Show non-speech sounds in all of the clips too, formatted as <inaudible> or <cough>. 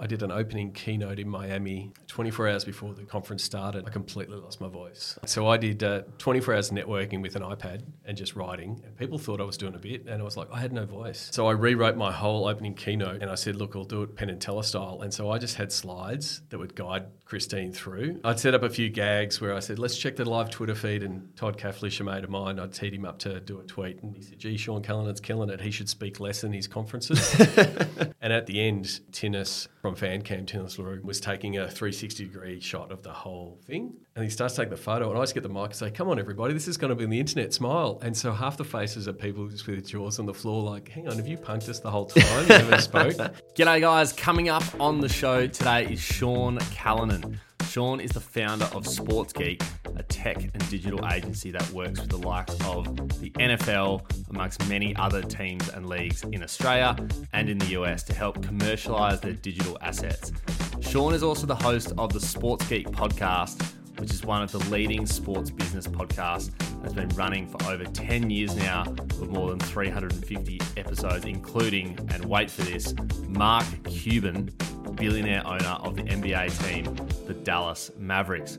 I did an opening keynote in Miami 24 hours before the conference started. I completely lost my voice. So I did uh, 24 hours networking with an iPad and just writing. And people thought I was doing a bit, and I was like, I had no voice. So I rewrote my whole opening keynote and I said, look, I'll do it Penn and Teller style. And so I just had slides that would guide Christine through. I'd set up a few gags where I said, let's check the live Twitter feed. And Todd Cathlish, a mate of mine, I'd teed him up to do a tweet. And he said, gee, Sean Callanan's killing it. He should speak less in his conferences. <laughs> and at the end, Tinnis from FanCam, Tinnis LaRue, was taking a 360 degree shot of the whole thing. And he starts taking the photo. And I just get the mic and say, come on, everybody, this is going to be on the internet. Smile. And so half the faces are people just with jaws on the floor, like, hang on, have you punked us the whole time? You never spoke. <laughs> G'day, guys. Coming up on the show today is Sean Callanan. Sean is the founder of Sports Geek, a tech and digital agency that works with the likes of the NFL, amongst many other teams and leagues in Australia and in the US to help commercialize their digital assets. Sean is also the host of the Sports Geek podcast, which is one of the leading sports business podcasts that's been running for over 10 years now with more than 350 episodes, including, and wait for this, Mark Cuban, billionaire owner of the NBA team, the Dallas Mavericks.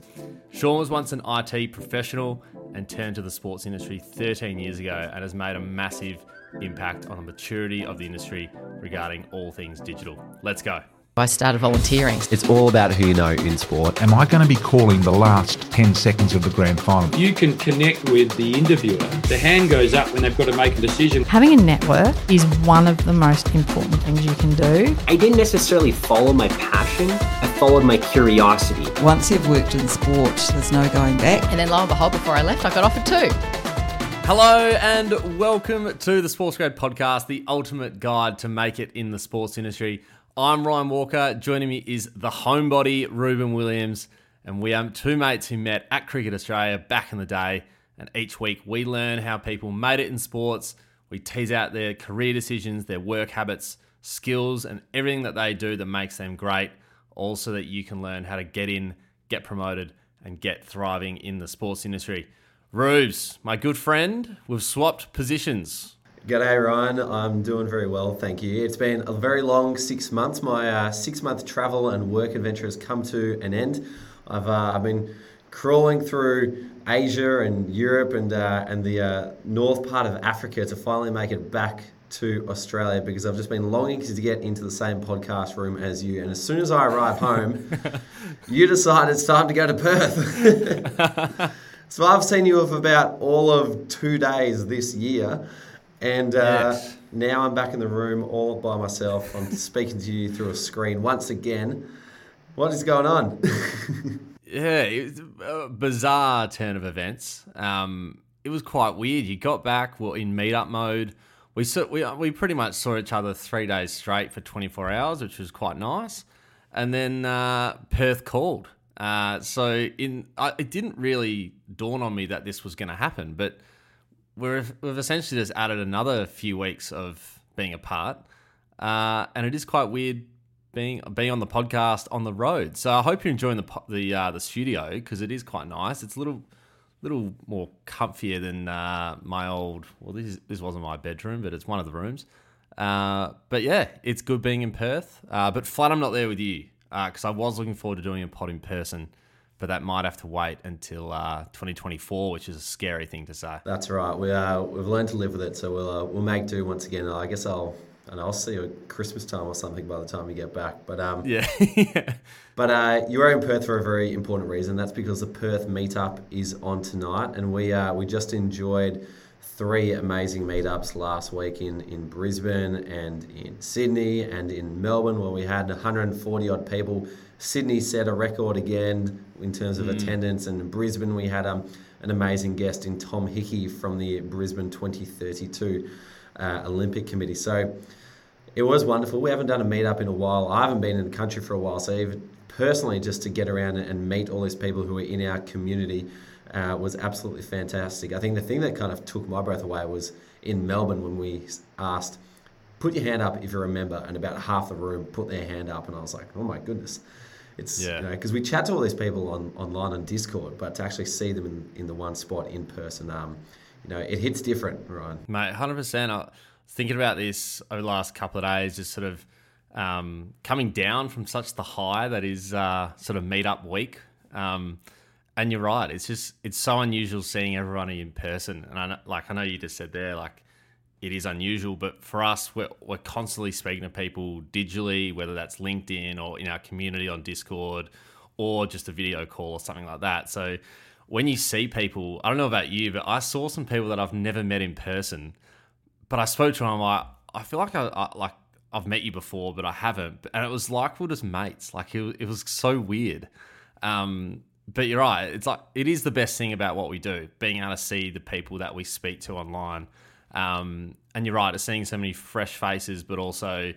Sean was once an IT professional and turned to the sports industry 13 years ago and has made a massive impact on the maturity of the industry regarding all things digital. Let's go. I started volunteering. It's all about who you know in sport. Am I going to be calling the last 10 seconds of the grand final? You can connect with the interviewer. The hand goes up when they've got to make a decision. Having a network is one of the most important things you can do. I didn't necessarily follow my passion, I followed my curiosity. Once you've worked in sport, there's no going back. And then lo and behold, before I left, I got offered two. Hello and welcome to the Sports Grad Podcast, the ultimate guide to make it in the sports industry. I'm Ryan Walker. Joining me is the homebody, Ruben Williams. And we are two mates who met at Cricket Australia back in the day. And each week we learn how people made it in sports. We tease out their career decisions, their work habits, skills, and everything that they do that makes them great. Also, that you can learn how to get in, get promoted, and get thriving in the sports industry. Rubes, my good friend, we've swapped positions. G'day, Ryan. I'm doing very well, thank you. It's been a very long six months. My uh, six month travel and work adventure has come to an end. I've, uh, I've been crawling through Asia and Europe and, uh, and the uh, north part of Africa to finally make it back to Australia because I've just been longing to get into the same podcast room as you. And as soon as I arrive home, <laughs> you decide it's time to go to Perth. <laughs> so I've seen you for about all of two days this year. And uh, Yes. now I'm back in the room all by myself. I'm <laughs> speaking to you through a screen once again. What is going on? <laughs> Yeah, it was a bizarre turn of events. Um, it was quite weird. You got back, well, in meetup mode. We saw, we we pretty much saw each other three days straight for 24 hours, which was quite nice. And then uh, Perth called. Uh, so in I, it didn't really dawn on me that this was going to happen, but we're, we've essentially just added another few weeks of being apart, uh, and it is quite weird being being on the podcast on the road. So I hope you're enjoying the the uh, the studio because it is quite nice. It's a little little more comfier than uh, my old. Well, this is, this wasn't my bedroom, but it's one of the rooms. Uh, but yeah, it's good being in Perth. Uh, but flat, I'm not there with you because I was looking forward to doing a pod in person. But that might have to wait until uh, 2024, which is a scary thing to say. That's right. We uh, we've learned to live with it, so we'll uh, we'll make do once again. I guess I'll and I'll see you at Christmas time or something by the time we get back. But um, Yeah. <laughs> But uh, you are in Perth for a very important reason. That's because the Perth meetup is on tonight, and we uh, we just enjoyed three amazing meetups last week in, in Brisbane and in Sydney and in Melbourne, where we had 140 odd people. Sydney set a record again in terms of attendance, and in Brisbane we had um, an amazing guest in Tom Hickey from the Brisbane 2032 uh, Olympic Committee. So it was wonderful. We haven't done a meetup in a while. I haven't been in the country for a while, so even personally, just to get around and meet all these people who are in our community uh, was absolutely fantastic. I think the thing that kind of took my breath away was in Melbourne when we asked, "Put your hand up if you're a member," and about half the room put their hand up, and I was like, "Oh my goodness." It's Yeah. you know because we chat to all these people on online on Discord, but to actually see them in, in the one spot in person, um, you know, it hits different, Ryan. Mate, hundred percent. I was thinking about this over the last couple of days, just sort of um, coming down from such the high that is uh, sort of meetup week. Um, and you're right. It's just it's so unusual seeing everyone in person. And I know, like I know you just said there, like it is unusual, but for us, we're, we're constantly speaking to people digitally, whether that's LinkedIn or in our community on Discord or just a video call or something like that. So when you see people, I don't know about you, but I saw some people that I've never met in person, but I spoke to them. Like I feel like I, I like I've met you before, but I haven't. And it was like we're just mates. Like it, it was so weird. Um, but you're right. It's like it is the best thing about what we do, being able to see the people that we speak to online. Um, and you're right, seeing so many fresh faces, but also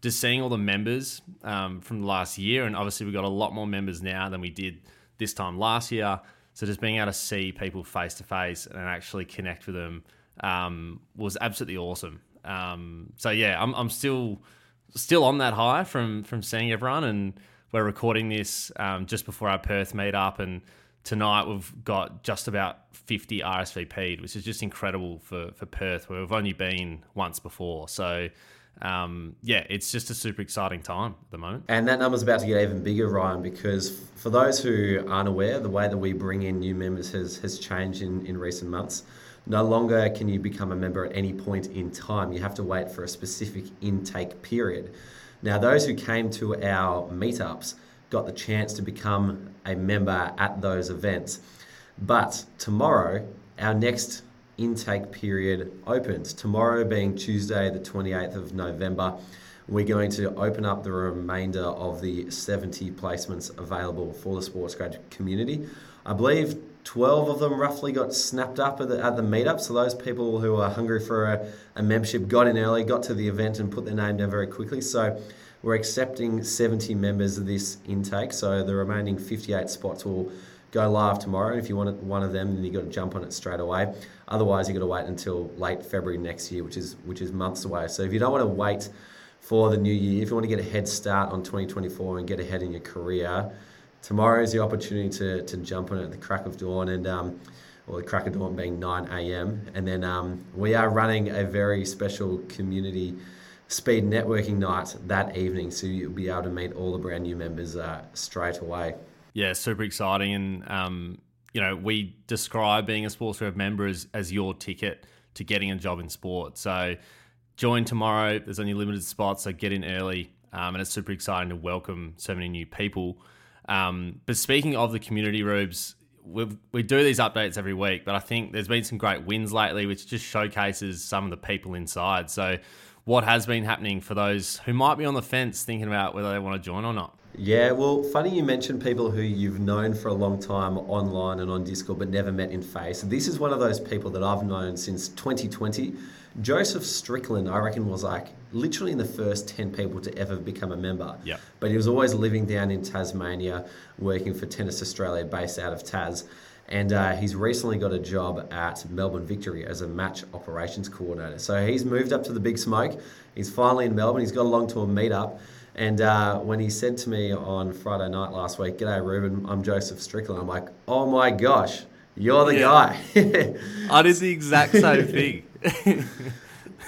just seeing all the members um, from last year. And obviously, we've got a lot more members now than we did this time last year. So just being able to see people face to face and actually connect with them um, was absolutely awesome. Um, so yeah, I'm, I'm still still on that high from from seeing everyone, and we're recording this um, just before our Perth meetup, and tonight we've got just about 50 RSVP'd, which is just incredible for for Perth, where we've only been once before. So. Um, yeah, it's just a super exciting time at the moment. And that number's about to get even bigger, Ryan, because for those who aren't aware, the way that we bring in new members has, has changed in, in recent months. No longer can you become a member at any point in time. You have to wait for a specific intake period. Now, those who came to our meetups got the chance to become a member at those events. But tomorrow, our next intake period opens. Tomorrow, being Tuesday, the 28th of November, we're going to open up the remainder of the 70 placements available for the sports grad community. I believe 12 of them roughly got snapped up at the, at the meetup. So those people who are hungry for a, a membership got in early, got to the event, and put their name down very quickly. So we're accepting 70 members of this intake. So the remaining 58 spots will go live tomorrow. And if you want one of them, then you've got to jump on it straight away. Otherwise, you got to wait until late February next year, which is which is months away. So if you don't want to wait for the new year, if you want to get a head start on 2024 and get ahead in your career tomorrow is the opportunity to, to jump on it at the crack of dawn and um, or the crack of dawn being 9 a.m. And then um, we are running a very special community speed networking night that evening. So you'll be able to meet all the brand new members uh, straight away. Yeah, super exciting. And, um, you know, we describe being a Sports Grad member as, as your ticket to getting a job in sport. So join tomorrow. There's only limited spots, so get in early. Um, and it's super exciting to welcome so many new people. Um, but speaking of the community we we do these updates every week, but I think there's been some great wins lately, which just showcases some of the people inside. So, what has been happening for those who might be on the fence thinking about whether they want to join or not? Yeah, well, funny you mentioned people who you've known for a long time online and on Discord but never met in face. This is one of those people that I've known since 2020. Joseph Strickland, I reckon, was like literally in the first 10 people to ever become a member. Yeah. But he was always living down in Tasmania, working for Tennis Australia, based out of Tas. And uh, he's recently got a job at Melbourne Victory as a match operations coordinator. So he's moved up to the big smoke. He's finally in Melbourne. He's got along to a meetup. And uh, when he said to me on Friday night last week, G'day, Ruben, I'm Joseph Strickland, I'm like, oh my gosh, you're the yeah. guy. <laughs> <laughs> I did the exact same thing.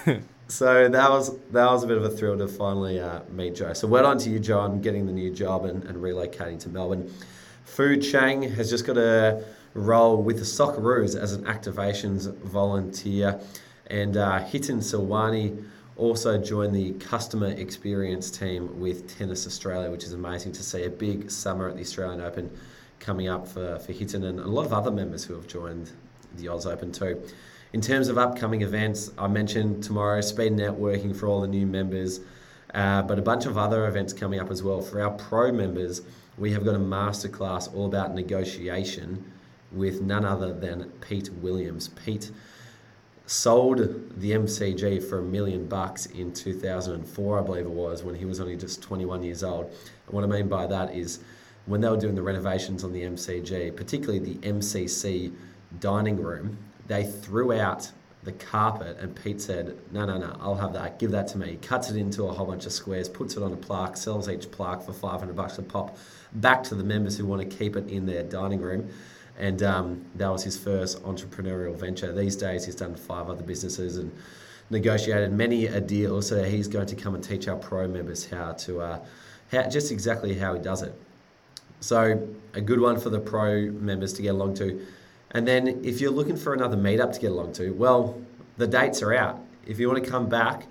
<laughs> so that was that was a bit of a thrill to finally uh, meet Joe. So well done to you, John, getting the new job and, and relocating to Melbourne. Fu Chang has just got a role with the Socceroos as an activations volunteer, and uh, Hitan Silwani also joined the customer experience team with Tennis Australia, which is amazing to see. A big summer at the Australian Open coming up for, for Hitan and a lot of other members who have joined the Oz Open too. In terms of upcoming events, I mentioned tomorrow speed networking for all the new members, uh, but a bunch of other events coming up as well. For our pro members, we have got a masterclass all about negotiation with none other than Pete Williams. Pete sold the MCG for a million bucks in 2004, I believe it was, when he was only just 21 years old. And what I mean by that is when they were doing the renovations on the MCG, particularly the MCC dining room, they threw out the carpet and Pete said, no, no, no, I'll have that. Give that to me. Cuts it into a whole bunch of squares, puts it on a plaque, sells each plaque for 500 bucks a pop back to the members who want to keep it in their dining room. And um, that was his first entrepreneurial venture. These days, he's done five other businesses and negotiated many a deal so he's going to come and teach our pro members how to, uh, how, just exactly how he does it. So a good one for the pro members to get along to. And then if you're looking for another meetup to get along to, well, the dates are out. If you want to come back,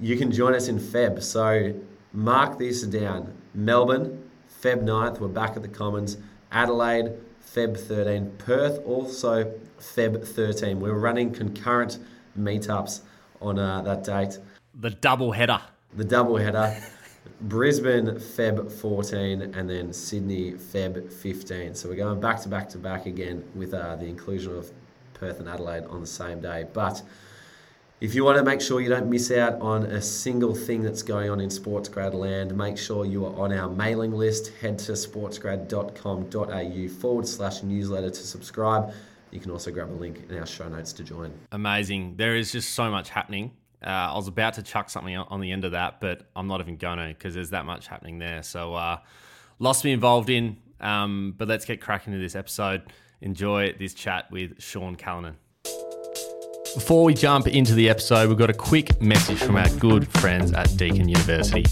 you can join us in Feb. So mark this down. Melbourne, Feb 9th, we're back at the Commons. Adelaide, Feb 13. Perth, also Feb 13. We're running concurrent meetups on uh, that date. The double header. The double header. <laughs> Brisbane, Feb 14, and then Sydney, Feb 15. So we're going back to back to back again with uh, the inclusion of Perth and Adelaide on the same day. But if you want to make sure you don't miss out on a single thing that's going on in Sportsgrad land, make sure you are on our mailing list. Head to sportsgrad.com.au forward slash newsletter to subscribe. You can also grab a link in our show notes to join. Amazing. There is just so much happening. Uh, I was about to chuck something on the end of that, but I'm not even going to because there's that much happening there. So, uh, lots to be involved in. Um, but let's get cracking into this episode. Enjoy this chat with Sean Callanan. Before we jump into the episode, we've got a quick message from our good friends at Deakin University.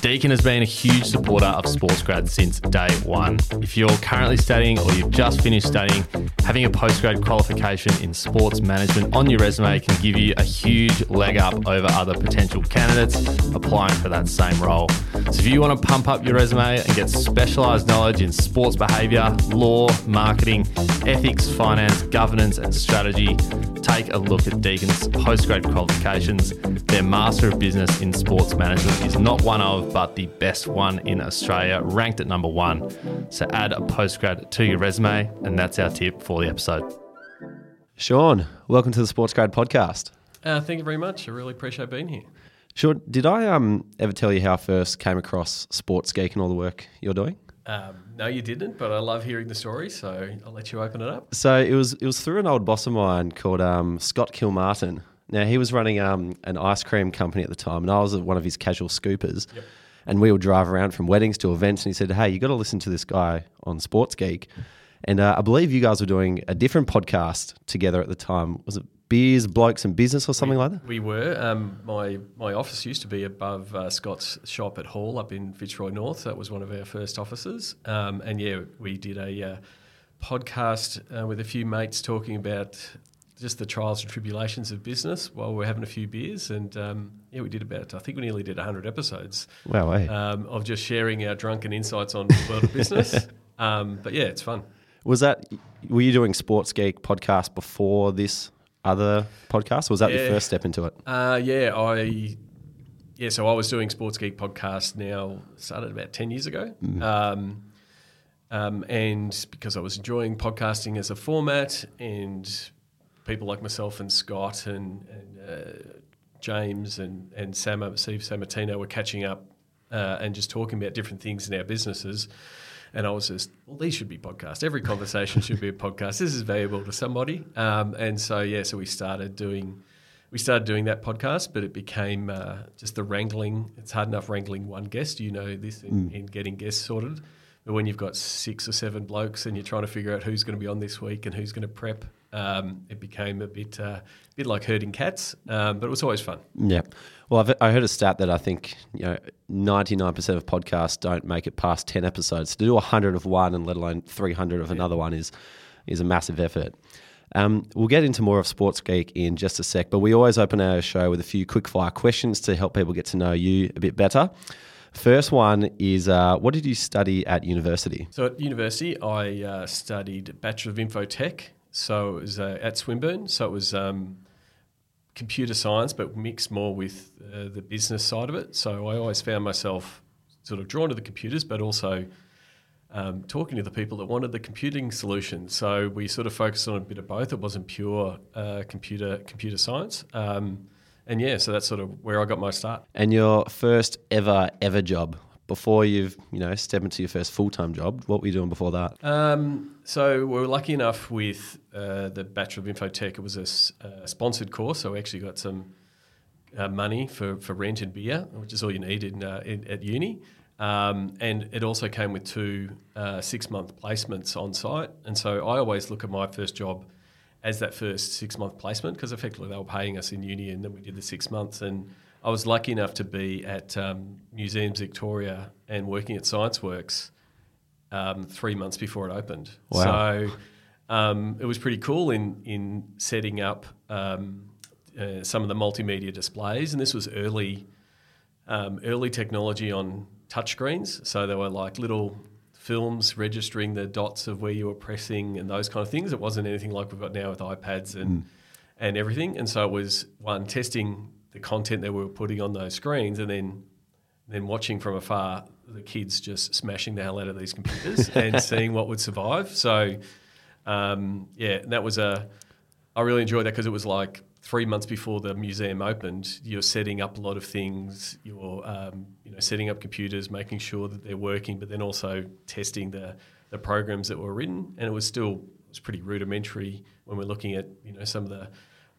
Deakin has been a huge supporter of Sportsgrad since day one. If you're currently studying or you've just finished studying, having a postgrad qualification in sports management on your resume can give you a huge leg up over other potential candidates applying for that same role. So if you want to pump up your resume and get specialised knowledge in sports behaviour, law, marketing, ethics, finance, governance, and strategy, take a look at Deakin's postgrad qualifications. Their Master of Business in Sports Management is not one of, but the best one in Australia, ranked at number one. So add a postgrad to your resume, and that's our tip for the episode. Sean, welcome to the Sports Grad podcast. Uh, thank you very much. I really appreciate being here. Sean, did I um, ever tell you how I first came across Sports Geek and all the work you're doing? Um, no, you didn't, but I love hearing the story, so I'll let you open it up. So it was it was through an old boss of mine called um, Scott Kilmartin. Now he was running um, an ice cream company at the time, and I was one of his casual scoopers. Yep. And we would drive around from weddings to events, and he said, "Hey, you got to listen to this guy on Sports Geek." And uh, I believe you guys were doing a different podcast together at the time. Was it Beers, Blokes, and Business or something we, like that? We were. Um, my my office used to be above uh, Scott's shop at Hall up in Fitzroy North. That was one of our first offices. Um, and yeah, we did a uh, podcast uh, with a few mates talking about just the trials and tribulations of business while we are having a few beers. And um, yeah, we did about, I think we nearly did 100 episodes wow, hey. um, of just sharing our drunken insights on the world of business. <laughs> Um, but yeah, it's fun. Was that, were you doing Sports Geek podcast before this other podcast? was that yeah. the first step into it? Uh, yeah, I. Yeah, so I was doing Sports Geek podcast now, started about 10 years ago. Mm. Um, um, and because I was enjoying podcasting as a format and people like myself and Scott and, and uh, James and, and Sam, Steve Sammartino were catching up uh, and just talking about different things in our businesses. And I was just, well, these should be podcasts. Every conversation should be a podcast. This is valuable to somebody. Um, and so, yeah, so we started doing, we started doing that podcast, but it became uh, just the wrangling. It's hard enough wrangling one guest. You know this in, mm. in getting guests sorted. But when you've got six or seven blokes and you're trying to figure out who's going to be on this week and who's going to prep, um, it became a bit, uh, bit like herding cats. Um, but it was always fun. Yeah. Well, I've, I heard a stat that I think you know 99% of podcasts don't make it past 10 episodes. To do 100 of one and let alone 300 of yeah. another one is is a massive effort. Um, we'll get into more of Sports Geek in just a sec, but we always open our show with a few quick fire questions to help people get to know you a bit better. First one is uh, what did you study at university? So at university, I uh, studied Bachelor of Infotech. So it was uh, at Swinburne. So it was um, computer science, but mixed more with uh, the business side of it. So I always found myself sort of drawn to the computers, but also um, talking to the people that wanted the computing solution. So we sort of focused on a bit of both. It wasn't pure uh, computer computer science. Um, and yeah, so that's sort of where I got my start. And your first ever ever job before you've you know stepped into your first full time job? What were you doing before that? Um, so we were lucky enough with uh, the Bachelor of Infotech. It was a, a, sponsored course, so we actually got some uh, money for, for rent and beer, which is all you need in, uh, in at uni. Um, and it also came with two uh, six month placements on site. And so I always look at my first job as that first six month placement because effectively they were paying us in uni and then we did the six months. And I was lucky enough to be at um, Museums Victoria and working at Scienceworks um, three months before it opened. Wow. So um, it was pretty cool in in setting up um, uh, some of the multimedia displays, and this was early um, early technology on touchscreens. So there were like little films registering the dots of where you were pressing and those kind of things. It wasn't anything like we've got now with iPads and and everything. And so it was one testing the content that we were putting on those screens, and then then watching from afar the kids just smashing the hell out of these computers <laughs> and seeing what would survive. So um, yeah, that was a. I really enjoyed that because it was like three months before the museum opened. You're setting up a lot of things. You're um, you know setting up computers, making sure that they're working, but then also testing the the programs that were written. And it was still it was pretty rudimentary when we're looking at you know some of the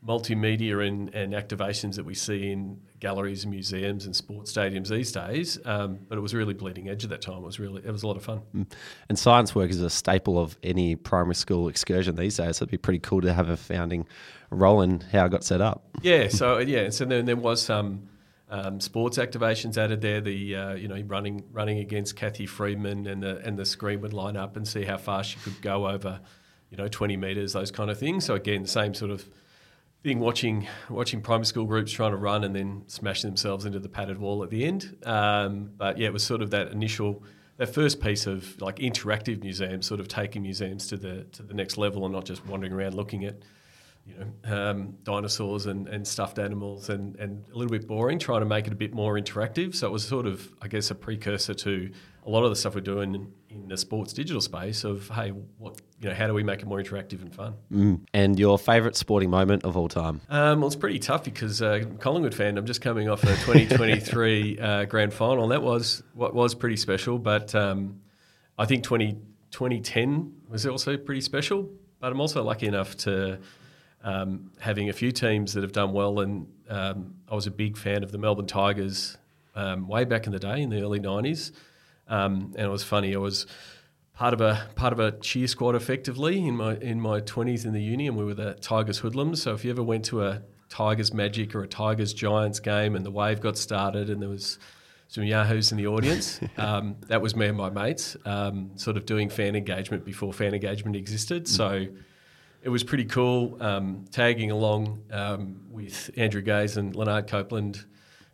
multimedia and, and activations that we see in galleries and museums and sports stadiums these days. Um, but it was really bleeding edge at that time. It was really it was a lot of fun. And science work is a staple of any primary school excursion these days. So it'd be pretty cool to have a founding role in how it got set up. Yeah, so <laughs> yeah, so then there was some um, sports activations added there. The uh, you know running running against Cathy Freeman and the and the screen would line up and see how fast she could go over, you know, twenty meters, those kind of things. So again, same sort of thing. Watching watching primary school groups trying to run and then smashing themselves into the padded wall at the end. Um, but yeah, it was sort of that initial. That first piece of like interactive museums, sort of taking museums to the to the next level, and not just wandering around looking at you know, um, dinosaurs and, and stuffed animals and, and a little bit boring, trying to make it a bit more interactive. So it was sort of, I guess, a precursor to a lot of the stuff we're doing in, in the sports digital space of, hey, what, you know, how do we make it more interactive and fun? Mm. And your favourite sporting moment of all time? Um, well, it's pretty tough because uh, Collingwood fan. I'm just coming off a <laughs> 2023 uh, grand final. That was what was pretty special, but um, I think 20, 2010 was also pretty special. But I'm also lucky enough to um, having a few teams that have done well, and um, I was a big fan of the Melbourne Tigers um, way back in the day in the early '90s, um, and it was funny. I was part of a part of a cheer squad effectively in my in my 20s in the uni, and we were the Tigers hoodlums. So if you ever went to a Tigers Magic or a Tigers Giants game, and the wave got started, and there was some yahoos in the audience. <laughs> Um, that was me and my mates, um, sort of doing fan engagement before fan engagement existed. So it was pretty cool um, tagging along um, with Andrew Gaze and Lanard Copeland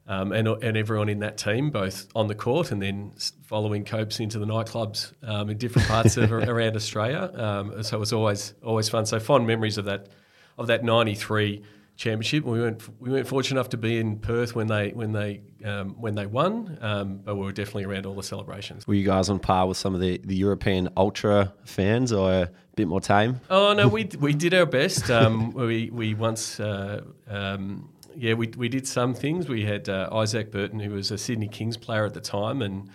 um, and, and everyone in that team, both on the court and then following Copes into the nightclubs um, in different parts of <laughs> around Australia. Um, so it was always always fun. So fond memories of that of that '93 championship. We weren't we weren't fortunate enough to be in Perth when they when they um, when they won, um, but we were definitely around all the celebrations. Were you guys on par with some of the, the European ultra fans or a bit more tame? Oh no, <laughs> we we did our best. Um, we we once. Uh, um, yeah, we, we did some things. We had uh, Isaac Burton, who was a Sydney Kings player at the time, and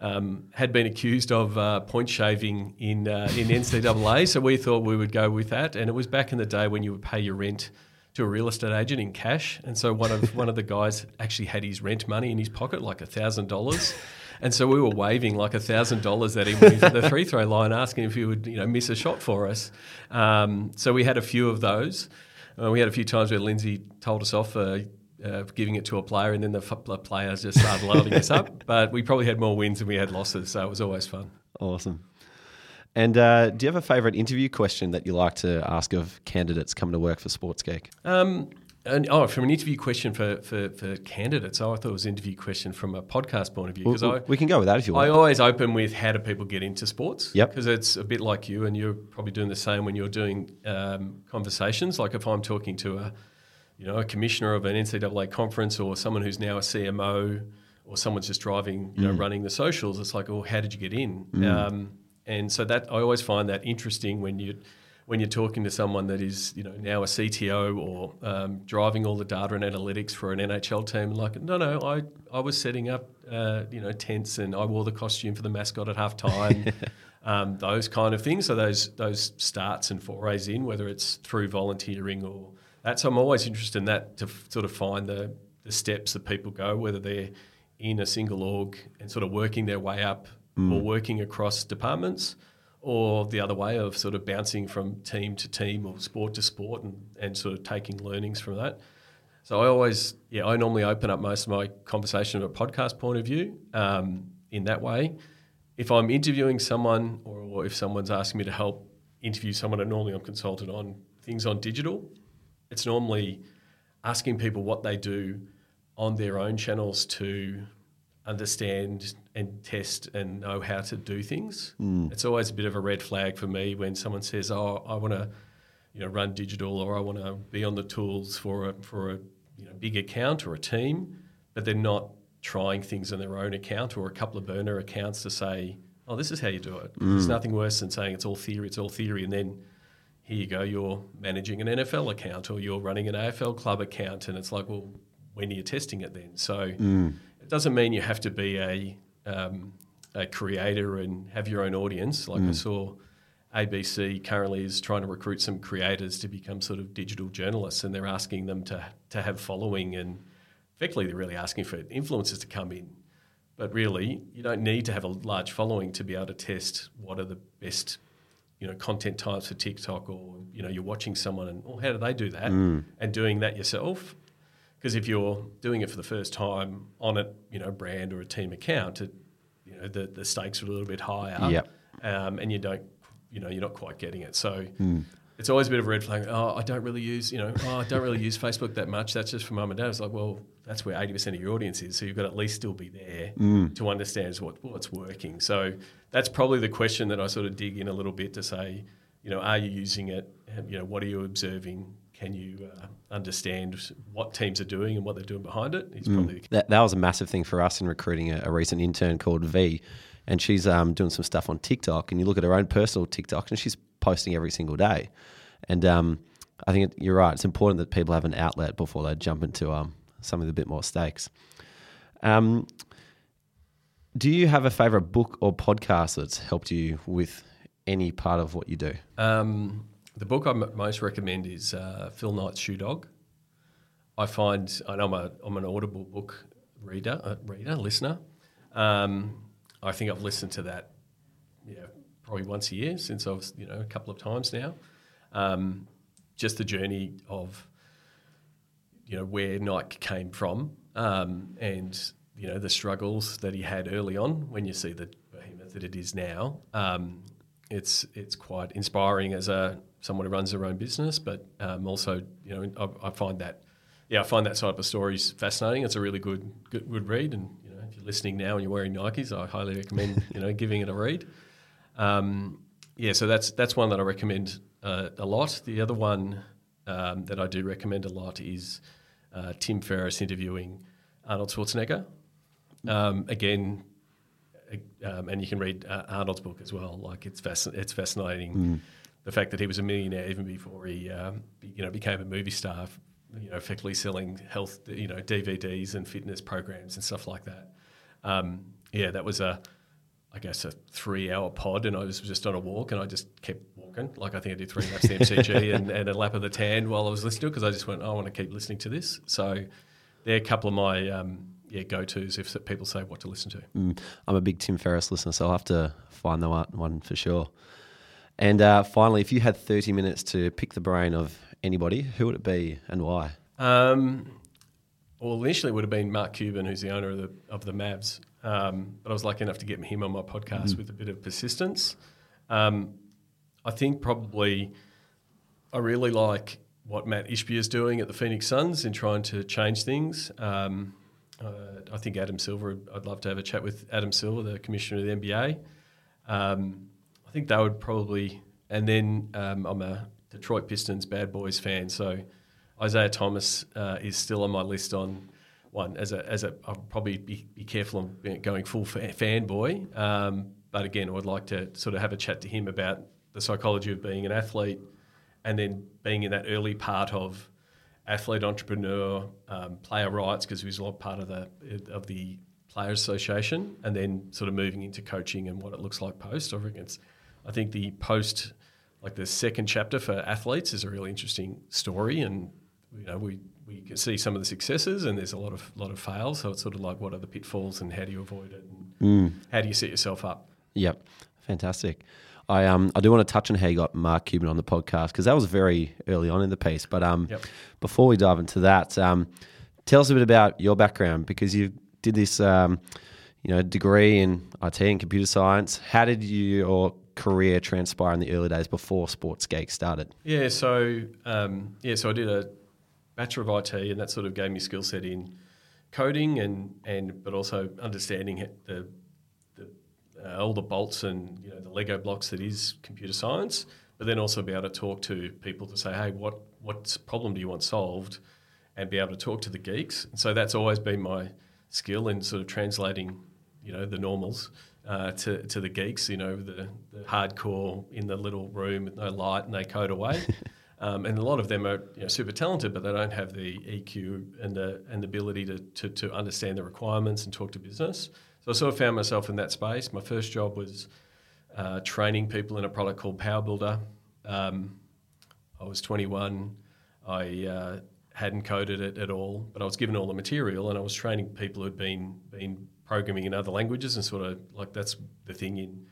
um, had been accused of uh, point shaving in uh, in NCAA. so we thought we would go with that. And it was back in the day when you would pay your rent to a real estate agent in cash. And so one of <laughs> one of the guys actually had his rent money in his pocket, like a thousand dollars. And so we were waving like a thousand dollars at him at the free throw line, asking if he would, you know, miss a shot for us. Um, so we had a few of those. Uh, we had a few times where Lindsay told us off for uh, giving it to a player, and then the, f- players just started loading us up. <laughs> But we probably had more wins than we had losses, so it was always fun. Awesome. And uh, do you have a favourite interview question that you like to ask of candidates coming to work for Sports Geek? Um, and, oh, from an interview question for, for, for candidates, oh, I thought it was an interview question from a podcast point of view. Well, I, we can go with that if you want. I always open with how do people get into sports? Yep. Because it's a bit like you, and you're probably doing the same when you're doing um, conversations. Like if I'm talking to a, you know, a commissioner of an NCAA conference or someone who's now a CMO or someone's just driving, you know, Mm. running the socials, it's like, oh, how did you get in? Mm. Um, and so that I always find that interesting when you when you're talking to someone that is you know now a CTO or um, driving all the data and analytics for an NHL team. Like, no, no, I I was setting up uh, you know tents and I wore the costume for the mascot at halftime. <laughs> um, those kind of things. So those those starts and forays in, whether it's through volunteering or that. So I'm always interested in that to f- sort of find the the steps that people go, whether they're in a single org and sort of working their way up Mm. or working across departments or the other way of sort of bouncing from team to team or sport to sport and, and sort of taking learnings from that. So I always, yeah, I normally open up most of my conversation from a podcast point of view um, in that way. If I'm interviewing someone or, or if someone's asking me to help interview someone, and normally I'm consulted on things on digital, it's normally asking people what they do on their own channels to understand and test and know how to do things. Mm. It's always a bit of a red flag for me when someone says, "Oh, I want to, you know, run digital or I want to be on the tools for a for a you know, big account or a team," but they're not trying things on their own account or a couple of burner accounts to say, "Oh, this is how you do it." Mm. There's nothing worse than saying it's all theory, it's all theory, and then here you go, you're managing an NFL account or you're running an AFL club account, and it's like, well, when are you testing it then? So Mm. it doesn't mean you have to be a um, a creator and have your own audience. Like I Mm. saw, ABC currently is trying to recruit some creators to become sort of digital journalists, and they're asking them to to have following, and effectively they're really asking for influencers to come in. But really, you don't need to have a large following to be able to test what are the best, you know, content types for TikTok, or you know, you're watching someone and, oh, how do they do that? Mm. And doing that yourself, because if you're doing it for the first time on a you know brand or a team account, it, you know the, the stakes are a little bit higher, Yep. um, and you don't you know you're not quite getting it. So Mm. it's always a bit of a red flag. Oh, I don't really use you know oh, I don't really use Facebook that much. That's just for mum and dad. It's like well that's where eighty percent of your audience is. So you've got to at least still be there Mm. to understand what what's working. So that's probably the question that I sort of dig in a little bit to say you know are you using it? You know what are you observing? Can you uh, understand what teams are doing and what they're doing behind it? it? Is probably Mm. That, that was a massive thing for us in recruiting a, a recent intern called V. And she's um, doing some stuff on TikTok. And you look at her own personal TikTok, and she's posting every single day. And um, I think it, you're right. It's important that people have an outlet before they jump into um, something with a bit more stakes. Um, do you have a favorite book or podcast that's helped you with any part of what you do? Um, the book I m- most recommend is uh, Phil Knight's Shoe Dog. I find I know I'm, a, I'm an Audible book reader, uh, reader, listener. Um, I think I've listened to that, yeah, probably once a year since I was, you know, a couple of times now. Um, just the journey of, you know, where Nike came from, um, and you know the struggles that he had early on. When you see the behemoth that it is now, um, it's it's quite inspiring as a someone who runs their own business, but um, also you know I, I find that yeah I find that side of the stories fascinating. It's a really good good, good read, and you know if you're listening now and you're wearing Nikes, I highly recommend <laughs> you know giving it a read. Um, yeah, so that's that's one that I recommend uh, a lot. The other one um, that I do recommend a lot is uh, Tim Ferriss interviewing Arnold Schwarzenegger. Um, again, um, and you can read uh, Arnold's book as well. Like it's it's fascinating Mm. The fact that he was a millionaire even before he um, you know became a movie star. You know, effectively selling health you know DVDs and fitness programs and stuff like that. Um, yeah, that was a I guess a three hour pod, and I was just on a walk, and I just kept walking. Like I think I did three laps of the MCG <laughs> and, and a lap of the tan while I was listening to it because I just went, "Oh, I want to keep listening to this. So they're a couple of my um, yeah go tos if people say what to listen to. Mm, I'm a big Tim Ferriss listener, so I'll have to find the one, one for sure. And uh, finally, if you had 30 minutes to pick the brain of anybody, who would it be and why? Um, well, initially it would have been Mark Cuban, who's the owner of the of the Mavs. Um, but I was lucky enough to get him on my podcast Mm. with a bit of persistence. Um, I think probably I really like what Matt Ishbia is doing at the Phoenix Suns in trying to change things. Um, uh, I think Adam Silver. I'd love to have a chat with Adam Silver, the commissioner of the NBA. Um, think they would probably, and then um, I'm a Detroit Pistons bad boys fan, so Isiah Thomas uh, is still on my list on one as a as a I'll probably be, be careful on going full fa- fanboy. Um, but again, I would like to sort of have a chat to him about the psychology of being an athlete, and then being in that early part of athlete entrepreneur um, player rights because he was a lot part of the of the players association, and then sort of moving into coaching and what it looks like post. I think it's I think the post like the second chapter for athletes is a really interesting story and you know we we can see some of the successes and there's a lot of lot of fails so it's sort of like what are the pitfalls and how do you avoid it and Mm. how do you set yourself up Yep, fantastic. I um I do want to touch on how you got Mark Cuban on the podcast because that was very early on in the piece. But um, Yep. before we dive into that, um, tell us a bit about your background because you did this um, you know degree in IT and computer science. How did your career transpire in the early days before Sports Geek started? Yeah, so um, yeah, so I did a bachelor of IT, and that sort of gave me skill set in coding and and but also understanding the the uh, all the bolts and you know the Lego blocks that is computer science, but then also be able to talk to people to say, hey, what what problem do you want solved, and be able to talk to the geeks. And so that's always been my skill in sort of translating, you know, the normals. Uh, to, to the geeks, you know, the, the hardcore in the little room with no light and they code away. <laughs> Um, and a lot of them are you know, super talented, but they don't have the EQ and the and the ability to, to, to understand the requirements and talk to business. So I sort of found myself in that space. My first job was uh, training people in a product called PowerBuilder. Um, I was 21. I uh, hadn't coded it at all, but I was given all the material, and I was training people who'd been been programming in other languages, and sort of like that's the thing in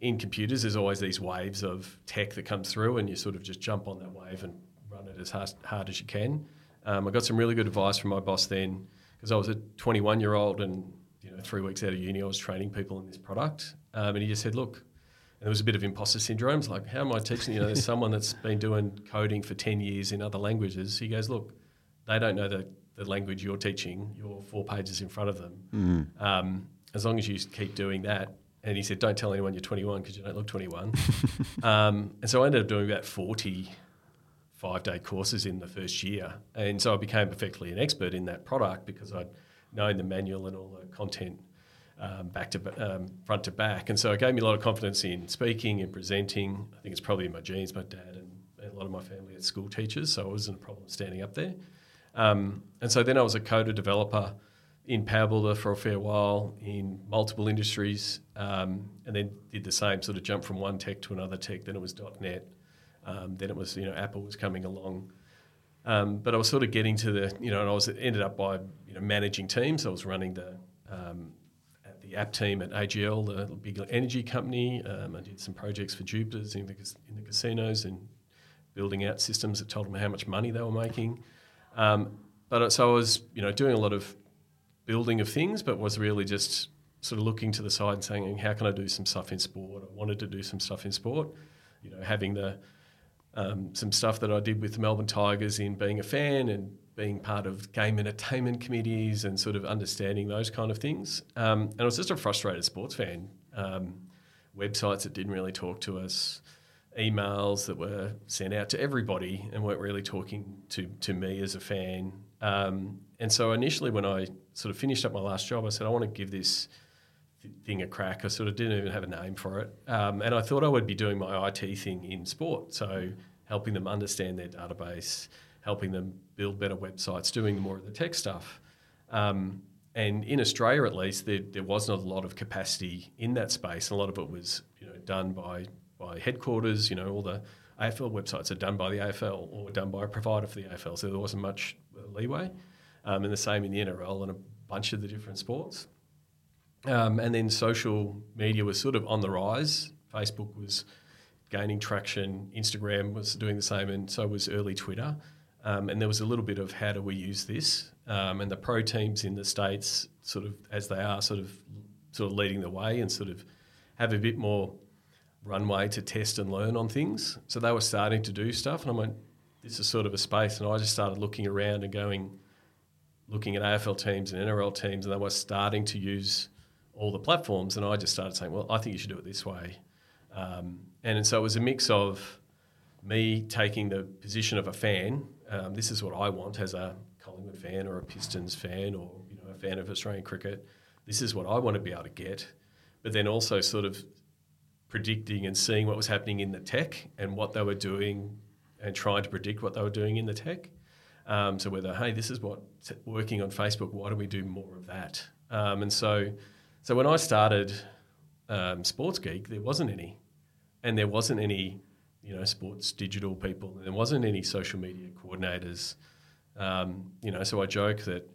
in computers. There's always these waves of tech that comes through, and you sort of just jump on that wave and run it as hard, hard as you can. Um, I got some really good advice from my boss then, because I was a 21 year old, and you know, three weeks out of uni, I was training people in this product, um, and he just said, "Look." And there was a bit of imposter syndrome. It's like, how am I teaching? You know, there's someone that's been doing coding for 10 years in other languages. He goes, look, they don't know the, the language you're teaching. You're four pages in front of them. Um, as long as you keep doing that. And he said, don't tell anyone you're 21 because you don't look 21. <laughs> um, and so I ended up doing about 40 five day courses in the first year. And so I became effectively an expert in that product because I'd known the manual and all the content um, back to um, front to back. And so it gave me a lot of confidence in speaking and presenting. I think it's probably in my genes. My dad and a lot of my family are school teachers, so it wasn't a problem standing up there. Um, and so then I was a coder developer in PowerBuilder for a fair while in multiple industries, um, and then did the same sort of jump from one tech to another tech. Then it was .NET. Um, then it was you know Apple was coming along. Um, but I was sort of getting to the, you know, and I was ended up by you know managing teams. I was running the um, the app team at AGL, the big energy company. Um, I did some projects for Jupiter's in the, in the casinos and building out systems that told them how much money they were making. Um, but so I was, you know, doing a lot of building of things, but was really just sort of looking to the side and saying, how can I do some stuff in sport? I wanted to do some stuff in sport. You know, having the um, some stuff that I did with the Melbourne Tigers in being a fan and being part of game entertainment committees and sort of understanding those kind of things. Um, and I was just a frustrated sports fan. Um, websites that didn't really talk to us, emails that were sent out to everybody and weren't really talking to, to me as a fan. Um, and so initially, when I sort of finished up my last job, I said, I want to give this th- thing a crack. I sort of didn't even have a name for it. Um, and I thought I would be doing my IT thing in sport. So helping them understand their database, helping them build better websites, doing more of the tech stuff. Um, and in Australia, at least, there, there wasn't a lot of capacity in that space. A lot of it was, you know, done by by headquarters. You know, all the AFL websites are done by the AFL or done by a provider for the AFL, so there wasn't much leeway. Um, and the same in the NRL and a bunch of the different sports. Um, and then social media was sort of on the rise. Facebook was gaining traction. Instagram was doing the same, and so was early Twitter. Um, and there was a little bit of how do we use this? Um, and the pro teams in the states, sort of as they are, sort of sort of leading the way and sort of have a bit more runway to test and learn on things. So they were starting to do stuff, and I went, this is sort of a space. And I just started looking around and going, looking at AFL teams and NRL teams, and they were starting to use all the platforms. And I just started saying, well, I think you should do it this way. Um, and so it was a mix of me taking the position of a fan. Um, this is what I want as a Collingwood fan or a Pistons fan or you know a fan of Australian cricket. This is what I want to be able to get. But then also sort of predicting and seeing what was happening in the tech and what they were doing and trying to predict what they were doing in the tech. Um, so whether hey, this is what working on Facebook, why don't we do more of that? Um, and so, so when I started um, Sports Geek, there wasn't any, and there wasn't any, you know, sports digital people. And there wasn't any social media coordinators. Um, you know, so I joke that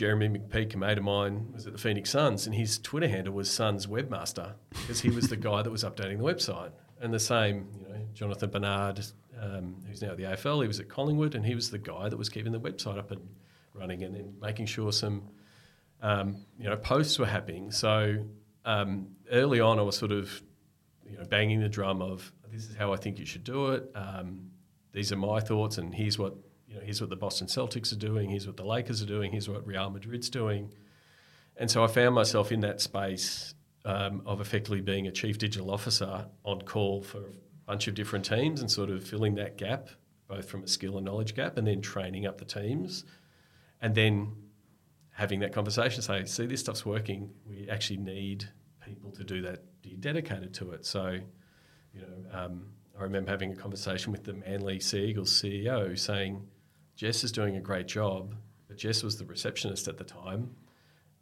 Jeramie McPeek, a mate of mine, was at the Phoenix Suns, and his Twitter handle was Suns Webmaster because he was the guy that was updating the website. And the same, you know, Jonathan Bernard, um, who's now at the AFL, he was at Collingwood, and he was the guy that was keeping the website up and running, and then making sure some, um, you know, posts were happening. So um, early on, I was sort of, you know, banging the drum of this is how I think you should do it. Um, these are my thoughts, and here's what you know. Here's what the Boston Celtics are doing. Here's what the Lakers are doing. Here's what Real Madrid's doing. And so I found myself in that space um, of effectively being a chief digital officer on call for a bunch of different teams and sort of filling that gap, both from a skill and knowledge gap, and then training up the teams, and then having that conversation. Say, see, this stuff's working. We actually need people to do that. Be dedicated to it. So, you know, um, I remember having a conversation with the Manly Sea Eagles CEO saying, Jess is doing a great job, but Jess was the receptionist at the time.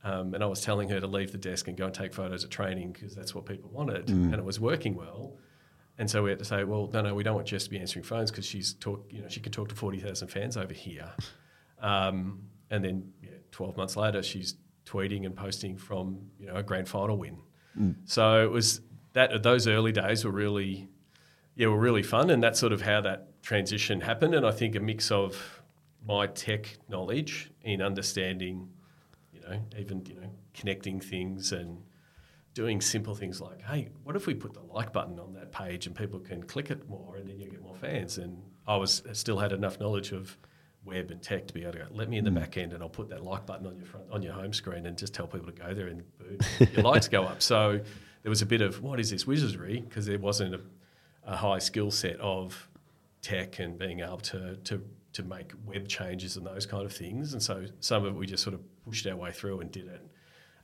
Um, and I was telling her to leave the desk and go and take photos at training because that's what people wanted, Mm. and it was working well. And so we had to say, well, no, no, we don't want Jess to be answering phones because she's talk, you know, she can talk to forty thousand fans over here. Um, and then, yeah, twelve months later, she's tweeting and posting from you know a grand final win. So it was that those early days were really, yeah, were really fun, and that's sort of how that transition happened. And I think a mix of my tech knowledge in understanding, you know, even you know, connecting things and doing simple things like, hey, what if we put the like button on that page and people can click it more, and then you get more fans. And I was still had enough knowledge of web and tech to be able to go, let me in the mm. back end and I'll put that like button on your front on your home screen and just tell people to go there and boom, your likes go up. So there was a bit of what is this wizardry because there wasn't a, a high skill set of tech and being able to to to make web changes and those kind of things. And so some of it we just sort of pushed our way through and did it.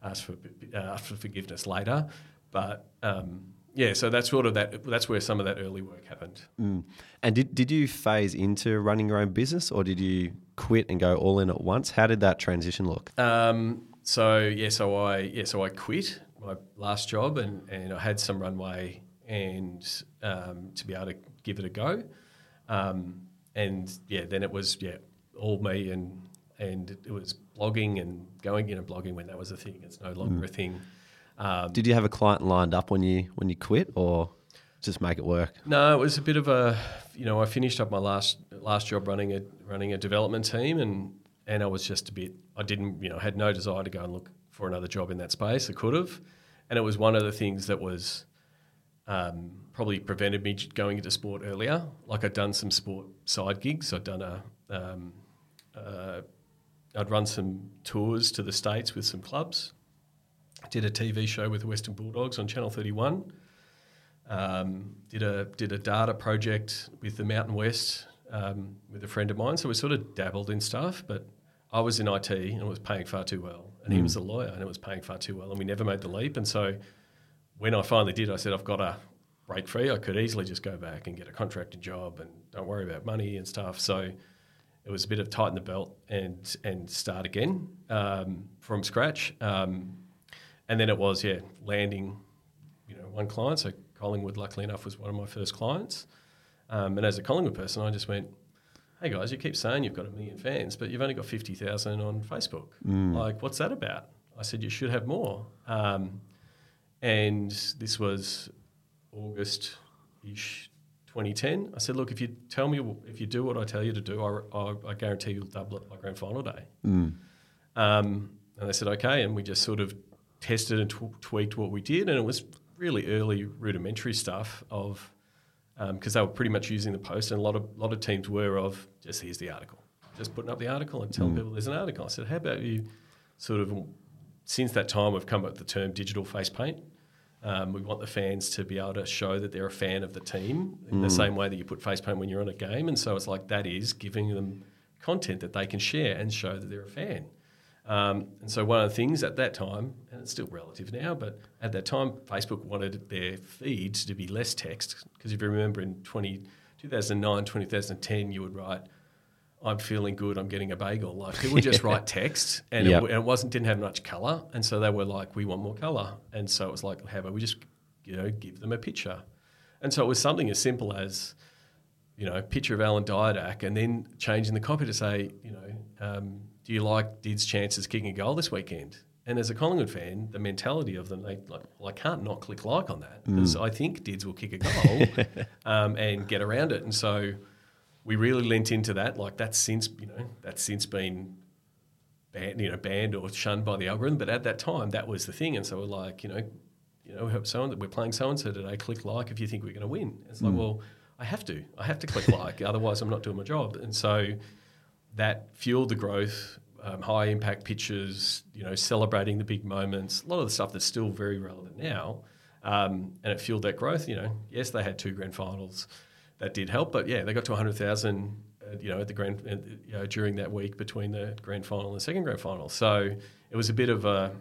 Asked for uh, asked for forgiveness later, but um, yeah. So that's sort of that. That's where some of that early work happened. Mm. And did, did you phase into running your own business or did you quit and go all in at once? How did that transition look? Um, so yeah, so I yeah, so I quit my last job and, and I had some runway and um, to be able to give it a go. Um, and yeah, then it was yeah all me and and it was blogging and going you know blogging when that was a thing. It's no longer a thing. Um, Did you have a client lined up when you when you quit or just make it work? No, it was a bit of a, you know, I finished up my last last job running a running a development team, and and I was just a bit, I didn't, you know, had no desire to go and look for another job in that space. I could have, and it was one of the things that was um, probably prevented me going into sport earlier. Like I'd done some sport side gigs. I'd done a, um, uh, I'd run some tours to the states with some clubs. Did a TV show with the Western Bulldogs on Channel Thirty One um, did a did a data project with the Mountain West um, with a friend of mine. So we sort of dabbled in stuff, but I was in IT and it was paying far too well, and he Mm. was a lawyer and it was paying far too well, and we never made the leap. And so when I finally did, I said I've got to break free. I could easily just go back and get a contracted job and don't worry about money and stuff. So it was a bit of tighten the belt and and start again um, from scratch. Um, and then it was yeah landing you know one client. So Collingwood, luckily enough, was one of my first clients. Um, and as a Collingwood person, I just went, "Hey guys, you keep saying you've got a million fans, but you've only got fifty thousand on Facebook. Mm. Like, what's that about?" I said, "You should have more." Um, and this was August ish. 2010. I said, look, if you tell me, if you do what I tell you to do, I, I, I guarantee you'll double it by grand final day. Mm. Um, and they said, okay. And we just sort of tested and tw- tweaked what we did. And it was really early rudimentary stuff of, because they were pretty much using the post and a lot of, lot of teams were of just here's the article. Just putting up the article and telling Mm. people there's an article. I said, how about you sort of, since that time, we've come up with the term digital face paint. Um, we want the fans to be able to show that they're a fan of the team in the Mm. same way that you put face paint when you're on a game. And so it's like that is giving them content that they can share and show that they're a fan. Um, and so one of the things at that time, and it's still relative now, but at that time, Facebook wanted their feeds to be less text. Because if you remember in 20, 2009, 2010, you would write, I'm feeling good, I'm getting a bagel. Like people <laughs> just write text and, Yep. it, and it wasn't didn't have much colour. And so they were like, we want more colour. And so it was like, how about we just, you know, give them a picture? And so it was something as simple as, you know, picture of Alan Didak and then changing the copy to say, you know, um, do you like Did's chances kicking a goal this weekend? And as a Collingwood fan, the mentality of them, they like, well, I can't not click like on that because I think Dids will kick a goal <laughs> um, and get around it. And so we really lent into that. Like that's since you know that's since been banned, you know, banned or shunned by the algorithm. But at that time, that was the thing. And so we're like, you know, you know, so we're playing so and so today. Click like if you think we're going to win. It's like, well, I have to. I have to click like, <laughs> otherwise I'm not doing my job. And so that fueled the growth. Um, high impact pitches, you know, celebrating the big moments, a lot of the stuff that's still very relevant now, um, and it fueled that growth. You know, yes, they had two grand finals, that did help, but yeah, they got to 100,000, uh, you know, at the grand, uh, you know, during that week between the grand final and the second grand final. So it was a bit of a,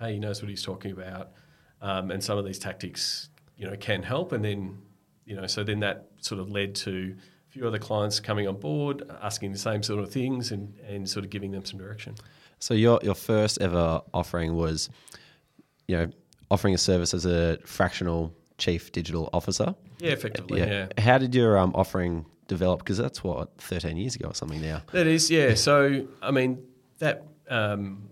hey, he knows what he's talking about, um, and some of these tactics, you know, can help, and then, you know, so then that sort of led to a few other clients coming on board, asking the same sort of things and, and sort of giving them some direction. So your your first ever offering was, you know, offering a service as a fractional chief digital officer. Yeah, effectively. Yeah. yeah. How did your um, offering develop? Because that's what thirteen years ago or something now. That is, yeah. So I mean that um,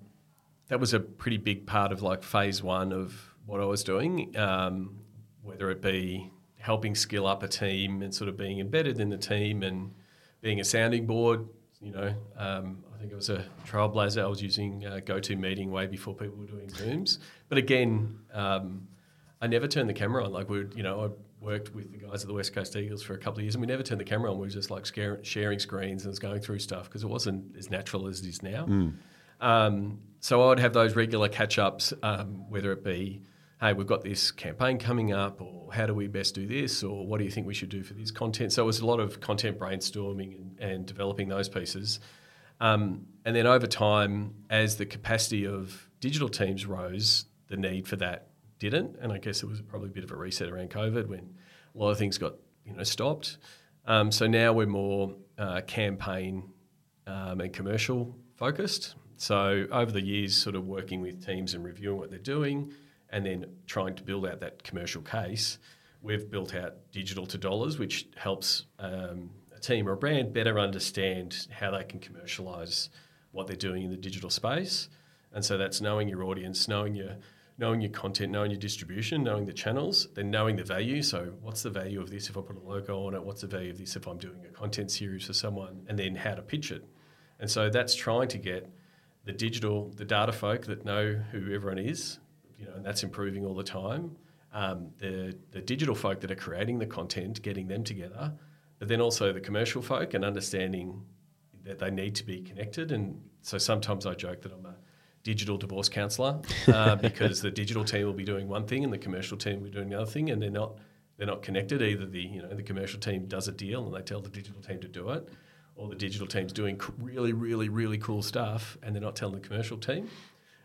that was a pretty big part of like phase one of what I was doing, um, whether it be helping skill up a team and sort of being embedded in the team and being a sounding board. You know, um, I think it was a trailblazer. I was using uh, GoToMeeting way before people were doing Zooms. But again, um, I never turned the camera on. Like we, you know, I worked with the guys at the West Coast Eagles for a couple of years, and we never turned the camera on. We were just like sharing screens and going through stuff because it wasn't as natural as it is now. Mm. Um, so I would have those regular catch ups, um, whether it be hey, we've got this campaign coming up, or how do we best do this, or what do you think we should do for this content? So it was a lot of content brainstorming and, and developing those pieces. Um, and then over time, as the capacity of digital teams rose, the need for that didn't. And I guess it was probably a bit of a reset around COVID when a lot of things got you know stopped. Um, so now we're more uh, campaign um, and commercial focused. So over the years, sort of working with teams and reviewing what they're doing, and then trying to build out that commercial case, we've built out digital to dollars, which helps um, a team or a brand better understand how they can commercialize what they're doing in the digital space. And so that's knowing your audience, knowing your knowing your content, knowing your distribution, knowing the channels, then knowing the value. So what's the value of this if I put a logo on it? What's the value of this if I'm doing a content series for someone? And then how to pitch it. And so that's trying to get the digital, the data folk that know who everyone is, you know, and that's improving all the time. Um, the the digital folk that are creating the content, getting them together, but then also the commercial folk and understanding that they need to be connected. And so sometimes I joke that I'm a digital divorce counsellor uh, <laughs> because the digital team will be doing one thing and the commercial team will be doing the other thing, and they're not they're not connected. Either the you know the commercial team does a deal and they tell the digital team to do it, or the digital team's doing really really really cool stuff and they're not telling the commercial team.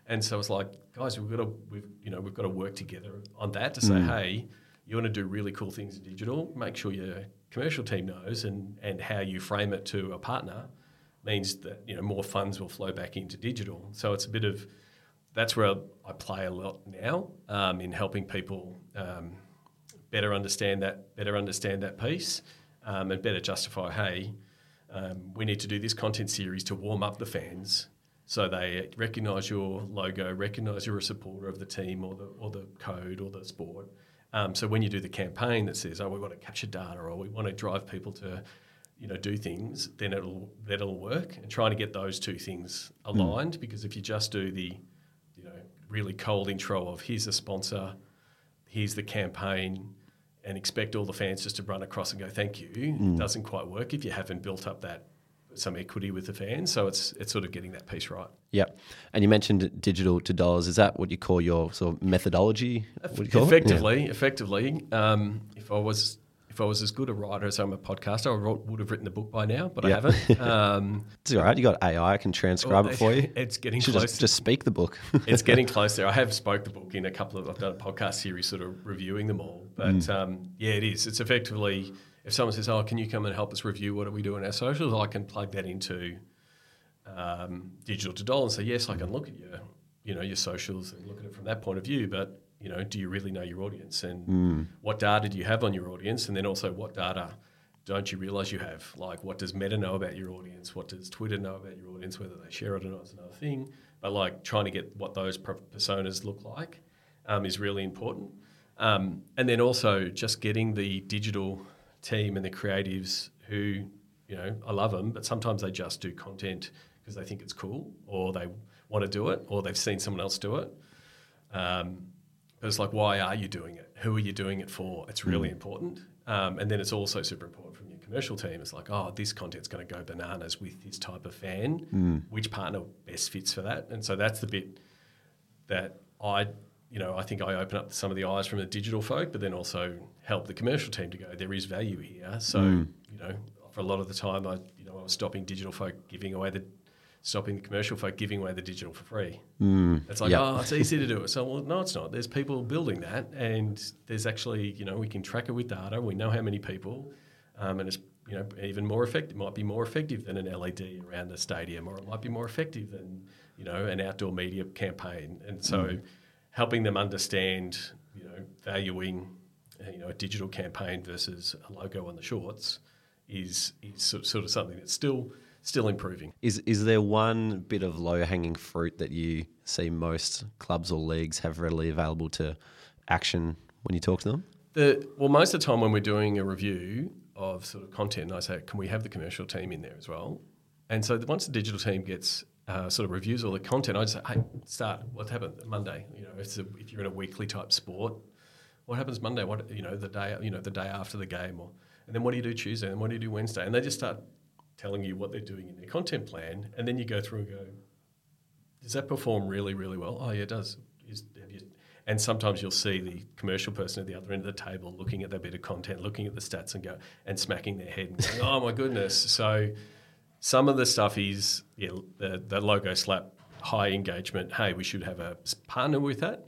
And so it's like, guys, we've got to, we've, you know, we've got to work together on that to say, mm. hey, you want to do really cool things in digital. Make sure your commercial team knows, and and how you frame it to a partner means that you know more funds will flow back into digital. So it's a bit of that's where I play a lot now um, in helping people um, better understand that, better understand that piece, um, and better justify. Hey, um, we need to do this content series to warm up the fans so they recognise your logo, recognise you're a supporter of the team or the or the code or the sport. Um, so when you do the campaign that says, "Oh, we want to capture data," or "We want to drive people to," you know, do things, then it'll that'll work. And trying to get those two things aligned, mm. because if you just do the, you know, really cold intro of "Here's the sponsor," "Here's the campaign," and expect all the fans just to run across and go "Thank you," mm. doesn't quite work if you haven't built up that some equity with the fans. So it's it's sort of getting that piece right. Yeah, and you mentioned digital to dollars. Is that what you call your sort of methodology? effectively, yeah. effectively. Um, if I was if I was as good a writer as I'm a podcaster, I would have written the book by now, but I haven't. <laughs> Um, it's all right. You got AI I can transcribe well, it for you. <laughs> It's getting close. Just, just, speak the book. <laughs> it's getting close there. I have spoke the book in a couple of. I've done a podcast series, sort of reviewing them all. But mm. um, yeah, it is. It's effectively if someone says, "Oh, can you come and help us review what do we do in our socials?" I can plug that into um, digital to doll and say, "Yes, I can look at your, you know, your socials and look at it from that point of view." But you know, do you really know your audience and mm. what data do you have on your audience, and then also what data don't you realize you have? Like, what does Meta know about your audience? What does Twitter know about your audience? Whether they share it or not is another thing. But like trying to get what those personas look like um, is really important. Um, and then also just getting the digital team and the creatives who, you know, I love them, but sometimes they just do content because they think it's cool or they want to do it or they've seen someone else do it. Um, but it's like, why are you doing it? Who are you doing it for? It's really mm. important. Um, and then it's also super important from your commercial team. It's like, oh, this content's going to go bananas with this type of fan. Mm. Which partner best fits for that? And so that's the bit that I, you know, I think I open up some of the eyes from the digital folk, but then also help the commercial team to go, there is value here. So, mm. you know, for a lot of the time, I, you know, I was stopping digital folk giving away the stopping the commercial folk giving away the digital for free. Mm, it's like, yep. oh, it's easy to do it. So, well, no, it's not. There's people building that, and there's actually, you know, we can track it with data. We know how many people, um, and it's, you know, even more effective. It might be more effective than an LED around a stadium, or it might be more effective than, you know, an outdoor media campaign. And so, mm. helping them understand, you know, valuing, uh, you know, a digital campaign versus a logo on the shorts is is sort of something that's still still improving. Is is there one bit of low hanging fruit that you see most clubs or leagues have readily available to action when you talk to them? The, well, most of the time when we're doing a review of sort of content, I say, can we have the commercial team in there as well? And so once the digital team gets uh, sort of reviews all the content, I just say, hey, start. What happened Monday? You know, if, a, if you're in a weekly type sport, what happens Monday? What you know the day you know the day after the game, or and then what do you do Tuesday? And what do you do Wednesday? And they just start telling you what they're doing in their content plan, and then you go through and go, does that perform really, really well? Oh, yeah, it does. Is, you, and sometimes you'll see the commercial person at the other end of the table looking at that bit of content, looking at the stats, and go and smacking their head and going, "Oh my goodness!" So some of the stuff is yeah, the, the logo slap, high engagement. Hey, we should have a partner with that.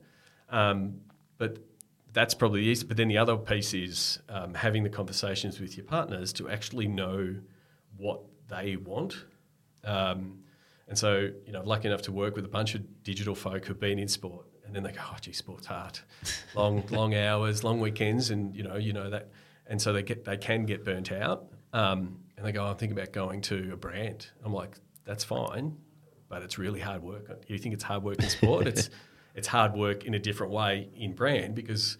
Um, but that's probably the easy. But then the other piece is um, having the conversations with your partners to actually know what they want. Um, and so, you know, lucky enough to work with a bunch of digital folk who've been in sport, and then they go, "Oh, gee, sport's hard, <laughs> long, long hours, long weekends, and you know, you know that." And so they get, they can get burnt out, um, and they go, "I'm thinking about going to a brand." I'm like, "That's fine, but it's really hard work. You think it's hard work in sport? it's, <laughs> it's hard work in a different way in brand because."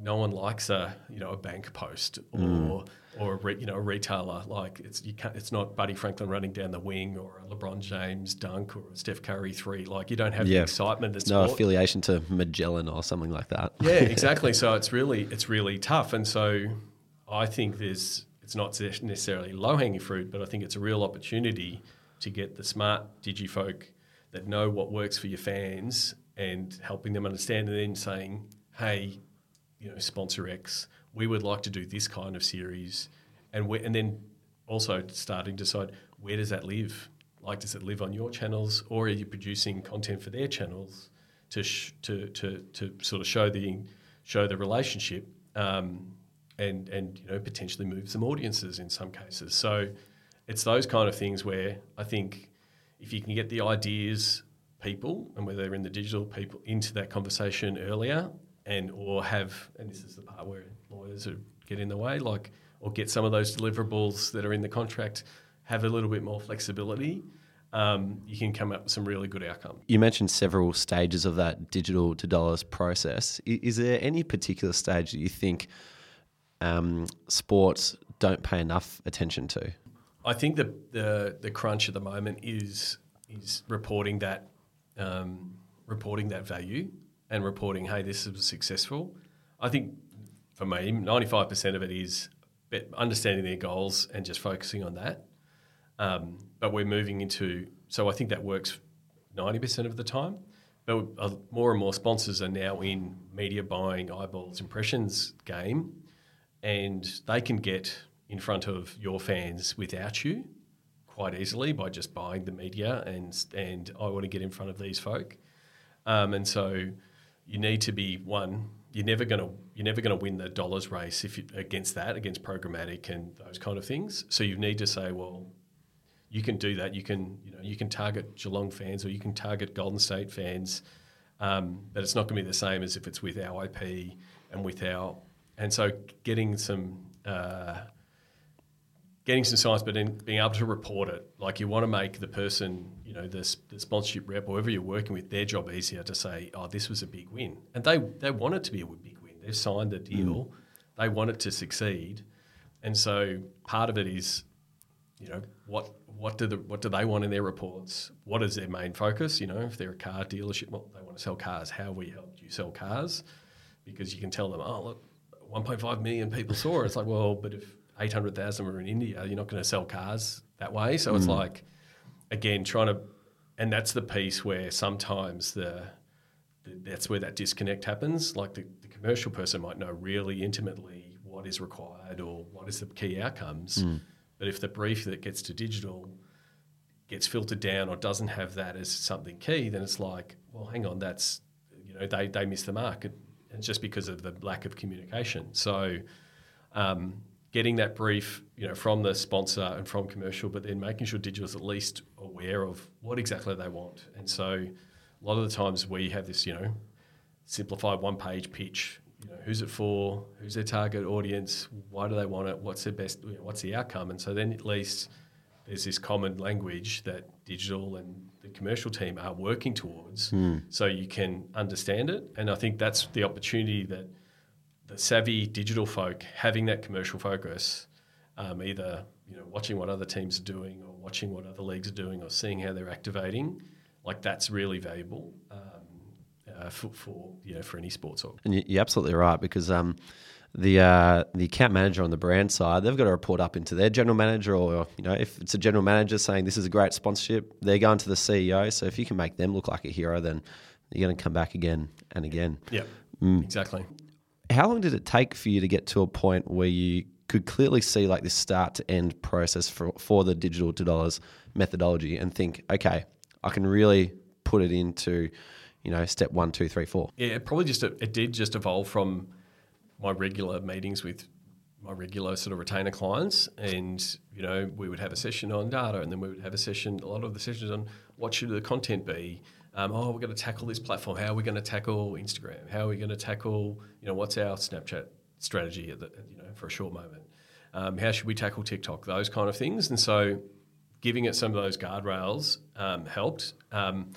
no one likes a you know a bank post or mm. Or a you know a retailer like it's you can't, it's not Buddy Franklin running down the wing or a LeBron James dunk or a Steph Curry three like you don't have yeah. the excitement that's no affiliation to Magellan or something like that yeah <laughs> exactly so it's really it's really tough and so I think there's it's not necessarily low hanging fruit but I think it's a real opportunity to get the smart digi folk that know what works for your fans and helping them understand and then saying hey you know, sponsor X. We would like to do this kind of series, and we, and then also starting to decide where does that live? Like, does it live on your channels, or are you producing content for their channels to sh- to, to to sort of show the show the relationship, um, and and you know potentially move some audiences in some cases. So it's those kind of things where I think if you can get the ideas people and whether they're in the digital people into that conversation earlier and or have and this is the part where lawyers get in the way like or get some of those deliverables that are in the contract have a little bit more flexibility um, you can come up with some really good outcomes. You mentioned several stages of that digital to dollars process. Is there any particular stage that you think um, sports don't pay enough attention to? I think the, the the crunch at the moment is is reporting that um, reporting that value and reporting, hey, this was successful. I think for me, 95% of it is understanding their goals and just focusing on that. Um, but we're moving into, so I think that works 90% of the time. But uh, more and more sponsors are now in media buying, eyeballs, impressions game, and they can get in front of your fans without you quite easily by just buying the media and and I want to get in front of these folk. Um, and so you need to be one. You're never going to you're never going to win the dollars race if you, against that against programmatic and those kind of things. So you need to say, well, you can do that. You can you know you can target Geelong fans or you can target Golden State fans, um, but it's not going to be the same as if it's with our IP and with our and so getting some uh, getting some science, but then being able to report it. Like you want to make the person, you know, the, the sponsorship rep, or whoever you're working with, their job easier to say, oh, this was a big win. And they, they want it to be a big win. They've signed the deal. Mm. They want it to succeed. And so part of it is, you know, what what do the what do they want in their reports? What is their main focus? You know, if they're a car dealership, well, they want to sell cars. How we helped you sell cars? Because you can tell them, oh look, 1.5 million people saw it. It's like, well, but if 800,000 were in India, you're not going to sell cars that way. So it's mm. like, again, trying to, and that's the piece where sometimes the, the that's where that disconnect happens. Like the, the commercial person might know really intimately what is required or what is the key outcomes. But if the brief that gets to digital gets filtered down or doesn't have that as something key, then it's like, well, hang on, that's you know they they miss the mark. It's just because of the lack of communication. So, um, getting that brief, you know, from the sponsor and from commercial, but then making sure digital is at least aware of what exactly they want. And so, a lot of the times we have this, you know, simplified one-page pitch. You know, who's it for? Who's their target audience? Why do they want it? What's their best? You know, what's the outcome? And so then at least there's this common language that digital and the commercial team are working towards, hmm. so you can understand it. And I think that's the opportunity that the savvy digital folk having that commercial focus, um, either you know watching what other teams are doing or watching what other leagues are doing or seeing how they're activating, like that's really valuable um, uh, for, for you know for any sports org. And you- you're absolutely right because um, the uh, the account manager on the brand side, they've got to report up into their general manager, or you know, if it's a general manager saying this is a great sponsorship, they're going to the CEO. So if you can make them look like a hero, then you're going to come back again and again. Yeah, exactly. How long did it take for you to get to a point where you could clearly see like this start to end process for, for the digital to dollars methodology and think, okay, I can really put it into, you know, step one, two, three, four. Yeah, it probably just it did just evolve from my regular meetings with my regular sort of retainer clients, and you know we would have a session on data, and then we would have a session. A lot of the sessions on what should the content be. Um, oh, we're going to tackle this platform. How are we going to tackle Instagram? How are we going to tackle you know what's our Snapchat strategy at the, you know for a short moment? Um, how should we tackle TikTok? Those kind of things, and so giving it some of those guardrails um, helped. Um,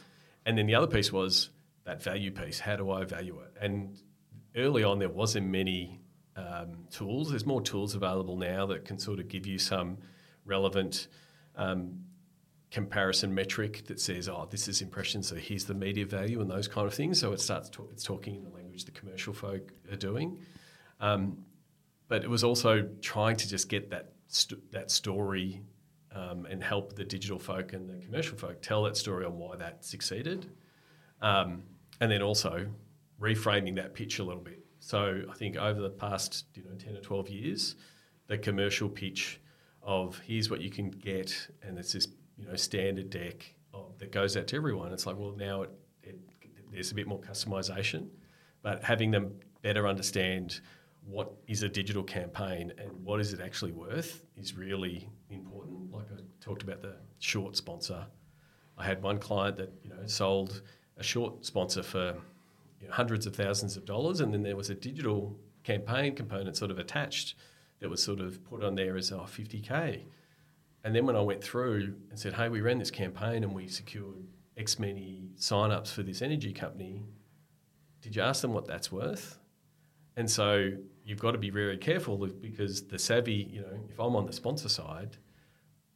and then the other piece was that value piece. How do I value it? And early on, there wasn't many um, tools. There's more tools available now that can sort of give you some relevant um, comparison metric that says, "Oh, this is impressions, so here's the media value," and those kind of things. So it starts talk, it's talking in the language the commercial folk are doing. Um, but it was also trying to just get that st- that story um, and help the digital folk and the commercial folk tell that story on why that succeeded, um, and then also reframing that pitch a little bit. So I think over the past you know ten or twelve years, the commercial pitch of here's what you can get, and it's this you know standard deck of, that goes out to everyone. It's like well now it, it, there's a bit more customization, but having them better understand what is a digital campaign and what is it actually worth is really important. Like I talked about the short sponsor. I had one client that you know sold a short sponsor for you know, hundreds of thousands of dollars, and then there was a digital campaign component sort of attached that was sort of put on there as oh, 50k. And then when I went through and said, hey, we ran this campaign and we secured X many sign-ups for this energy company, did you ask them what that's worth? And so you've got to be very careful because the savvy, you know, if I'm on the sponsor side,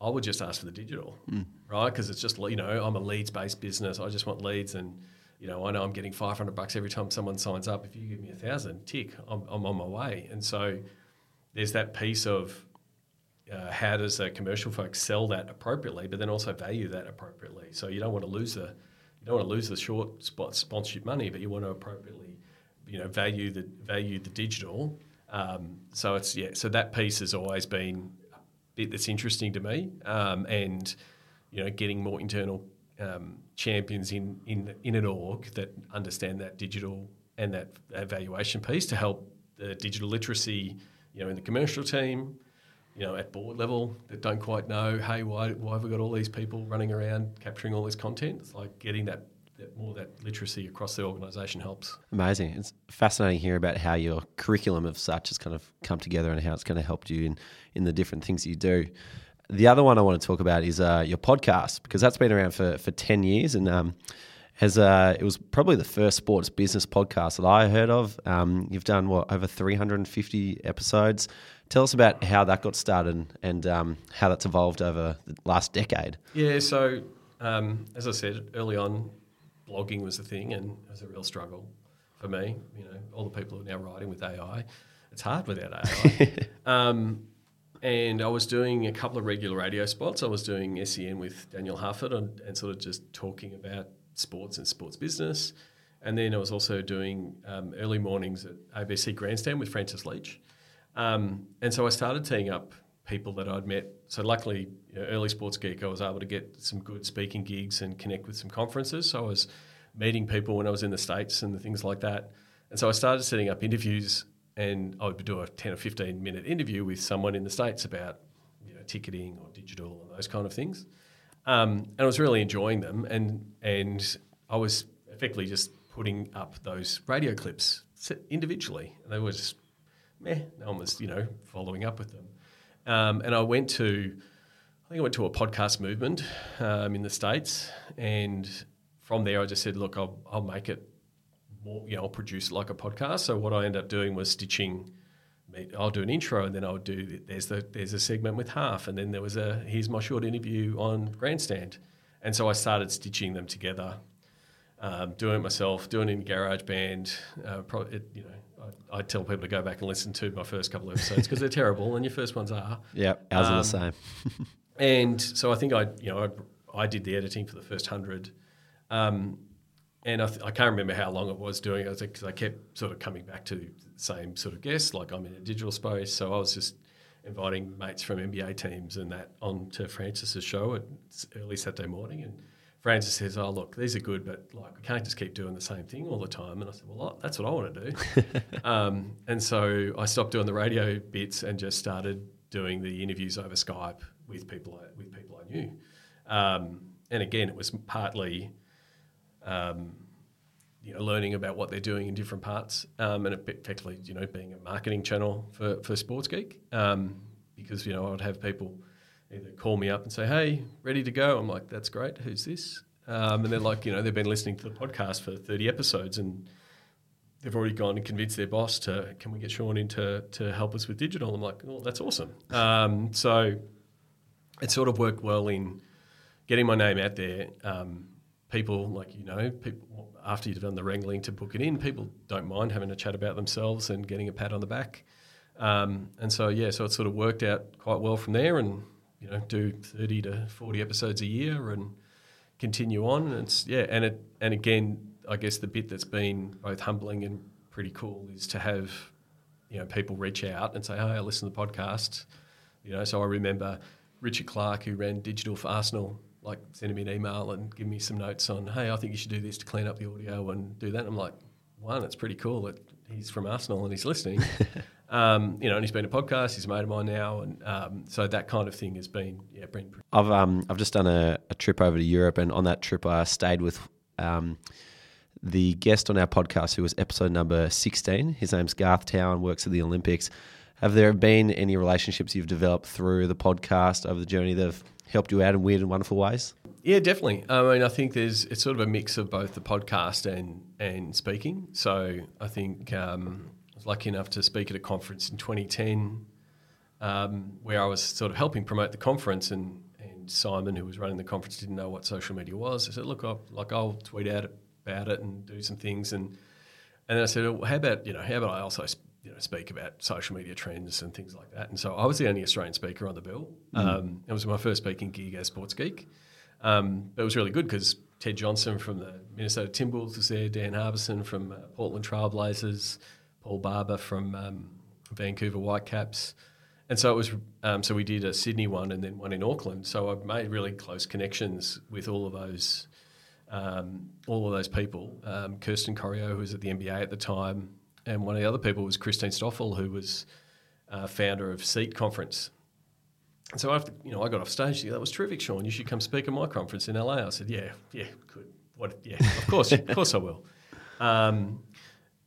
I would just ask for the digital, mm. right? Because it's just, you know, I'm a leads based business. I just want leads and, you know, I know I'm getting 500 bucks every time someone signs up. If you give me a thousand, tick, I'm, I'm on my way. And so there's that piece of uh, how does a commercial folks sell that appropriately, but then also value that appropriately. So you don't want to lose the you don't want to lose the short spot sponsorship money, but you want to appropriately you know value the value the digital. Um, so it's yeah. So that piece has always been a bit that's interesting to me, um, and you know getting more internal um, champions in in in an org that understand that digital and that evaluation piece to help the digital literacy, you know, in the commercial team, you know, at board level that don't quite know, hey, why, why have we got all these people running around capturing all this content? It's like getting that that more that literacy across the organisation helps. Amazing. It's fascinating to hear about how your curriculum of such has kind of come together and how it's kind of helped you in, in the different things you do. The other one I want to talk about is uh, your podcast because that's been around for, for 10 years and um, has uh, it was probably the first sports business podcast that I heard of. Um, you've done what over 350 episodes. Tell us about how that got started and um, how that's evolved over the last decade. Yeah, so um, as I said early on, blogging was the thing, and it was a real struggle for me. You know, all the people who are now writing with AI, it's hard without AI. <laughs> um, and I was doing a couple of regular radio spots. I was doing SEN with Daniel Harford and, and sort of just talking about sports and sports business. And then I was also doing um, early mornings at ABC Grandstand with Francis Leach. Um, and so I started teeing up people that I'd met. So luckily, you know, early sports geek, I was able to get some good speaking gigs and connect with some conferences. So I was meeting people when I was in the states and the things like that. And so I started setting up interviews, and I would do a ten or fifteen minute interview with someone in the states about you know ticketing or digital and those kind of things. Um, and I was really enjoying them, and and I was effectively just putting up those radio clips individually, and they were just meh. No one was you know following up with them. Um, and I went to, I think I went to a podcast movement um, in the States. And from there, I just said, look, I'll, I'll make it more, you know, I'll produce like a podcast. So what I ended up doing was stitching. I'll do an intro, and then I'll do. There's the there's a segment with half, and then there was a here's my short interview on Grandstand, and so I started stitching them together, um, doing it myself, doing it in GarageBand. Uh, pro, it, you know, I, tell people to go back and listen to my first couple of episodes because they're terrible, and your first ones are. Yeah, ours um, are the um, same. <laughs> and so I think I, you know, I, I did the editing for the first hundred, um, and I, th- I, can't remember how long it was doing it because I kept sort of coming back to the same sort of guests. Like I'm in a digital space, so I was just inviting mates from NBA teams and that on to Francis's show at early Saturday morning and Francis says, "Oh, look, these are good, but like we can't just keep doing the same thing all the time." And I said, "Well, that's what I want to do." <laughs> um, and so I stopped doing the radio bits and just started doing the interviews over Skype with people I, with people I knew. Um, and again, it was partly, um, you know, learning about what they're doing in different parts, um, and effectively, you know, being a marketing channel for for Sports Geek, um, because you know I would have people either call me up and say, "Hey, ready to go?" I'm like, "That's great. Who's this?" Um, and they're like, you know, they've been listening to the podcast for 30 episodes and they've already gone and convinced their boss to, "Can we get Sean in to, to help us with digital?" I'm like, "Oh, that's awesome." Um, so it sort of worked well in getting my name out there. Um, people like you know, people after you've done the wrangling to book it in, people don't mind having a chat about themselves and getting a pat on the back. Um, and so yeah, so it sort of worked out quite well from there, and you know do 30 to 40 episodes a year and continue on. And it's yeah and it and again I guess the bit that's been both humbling and pretty cool is to have you know people reach out and say hey I listen to the podcast. You know so I remember Richard Clark who ran digital for Arsenal like sending me an email and give me some notes on hey I think you should do this to clean up the audio and do that. And I'm like one it's pretty cool. That he's from Arsenal and he's listening <laughs> Um, you know, and he's been a podcast. He's a mate of mine now, and um, so that kind of thing has been yeah, been. I've um, I've just done a, a, trip over to Europe, and on that trip, I stayed with um, the guest on our podcast, who was episode number sixteen. His name's Garth Town, works at the Olympics. Have there been any relationships you've developed through the podcast over the journey that have helped you out in weird and wonderful ways? Yeah, definitely. I mean, I think there's it's sort of a mix of both the podcast and and speaking. So I think um, I was lucky enough to speak at a conference in 2010 um, where I was sort of helping promote the conference and, and Simon, who was running the conference, didn't know what social media was. I said, look, I'll, like I'll tweet out about it and do some things. And, and then I said, well, how about, you know, how about I also you know, speak about social media trends and things like that. And so I was the only Australian speaker on the bill. Mm. Um, it was my first speaking gig as Sports Geek. Um, but it was really good because Ted Johnson from the Minnesota Timberwolves was there, Dan Harbison from uh, Portland Trailblazers, Paul Barber from um, Vancouver Whitecaps. And so it was. Um, so we did a Sydney one and then one in Auckland. So I've made really close connections with all of those, um, all of those people. Um, Kirsten Corio, who was at the NBA at the time, and one of the other people was Christine Stoffel, who was uh, founder of Seat Conference. So after you know, I got off stage. Said, that was terrific, Sean. You should come speak at my conference in LA. I said, yeah, yeah, good what? Yeah, of course, of <laughs> course I will. Um,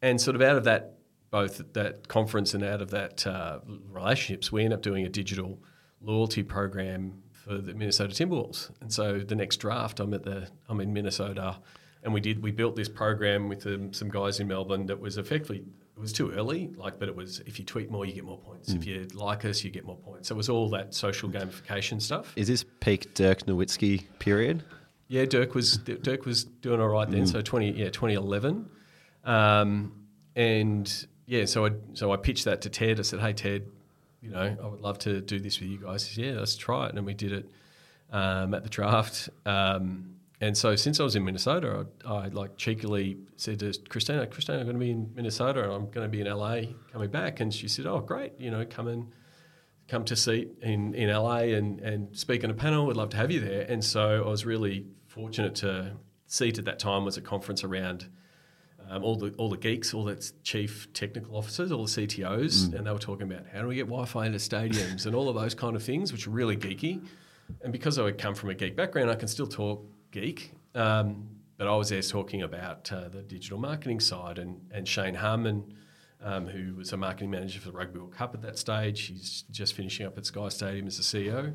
and sort of out of that, both that conference and out of that uh, relationships, we end up doing a digital loyalty program for the Minnesota Timberwolves. And so the next draft, I'm at the I'm in Minnesota, and we did we built this program with um, some guys in Melbourne that was effectively it was too early, like, but it was if you tweet more, you get more points. If you like us, you get more points. So it was all that social gamification stuff. Is this peak Dirk Nowitzki period? Yeah, Dirk was Dirk was doing all right then. So twenty yeah twenty eleven, um, and yeah, so I so I pitched that to Ted. I said, hey Ted, you know I would love to do this with you guys. Said, yeah, let's try it, and we did it um, at the draft. Um, and so since I was in Minnesota, I, I like cheekily said to Christina, Christina, I'm going to be in Minnesota. and I'm going to be in LA coming back, and she said, oh great, you know, come and come to seat in, in LA and, and speak on a panel. We'd love to have you there. And so I was really fortunate to seat at that time was a conference around um, all the all the geeks, all the chief technical officers, all the CTOs, and they were talking about how do we get Wi-Fi into stadiums and all of those kind of things, which are really geeky. And because I would come from a geek background, I can still talk geek. Um, but I was there talking about uh, the digital marketing side, and and Shane Harmon, um, who was a marketing manager for the Rugby World Cup at that stage, he's just finishing up at Sky Stadium as the CEO.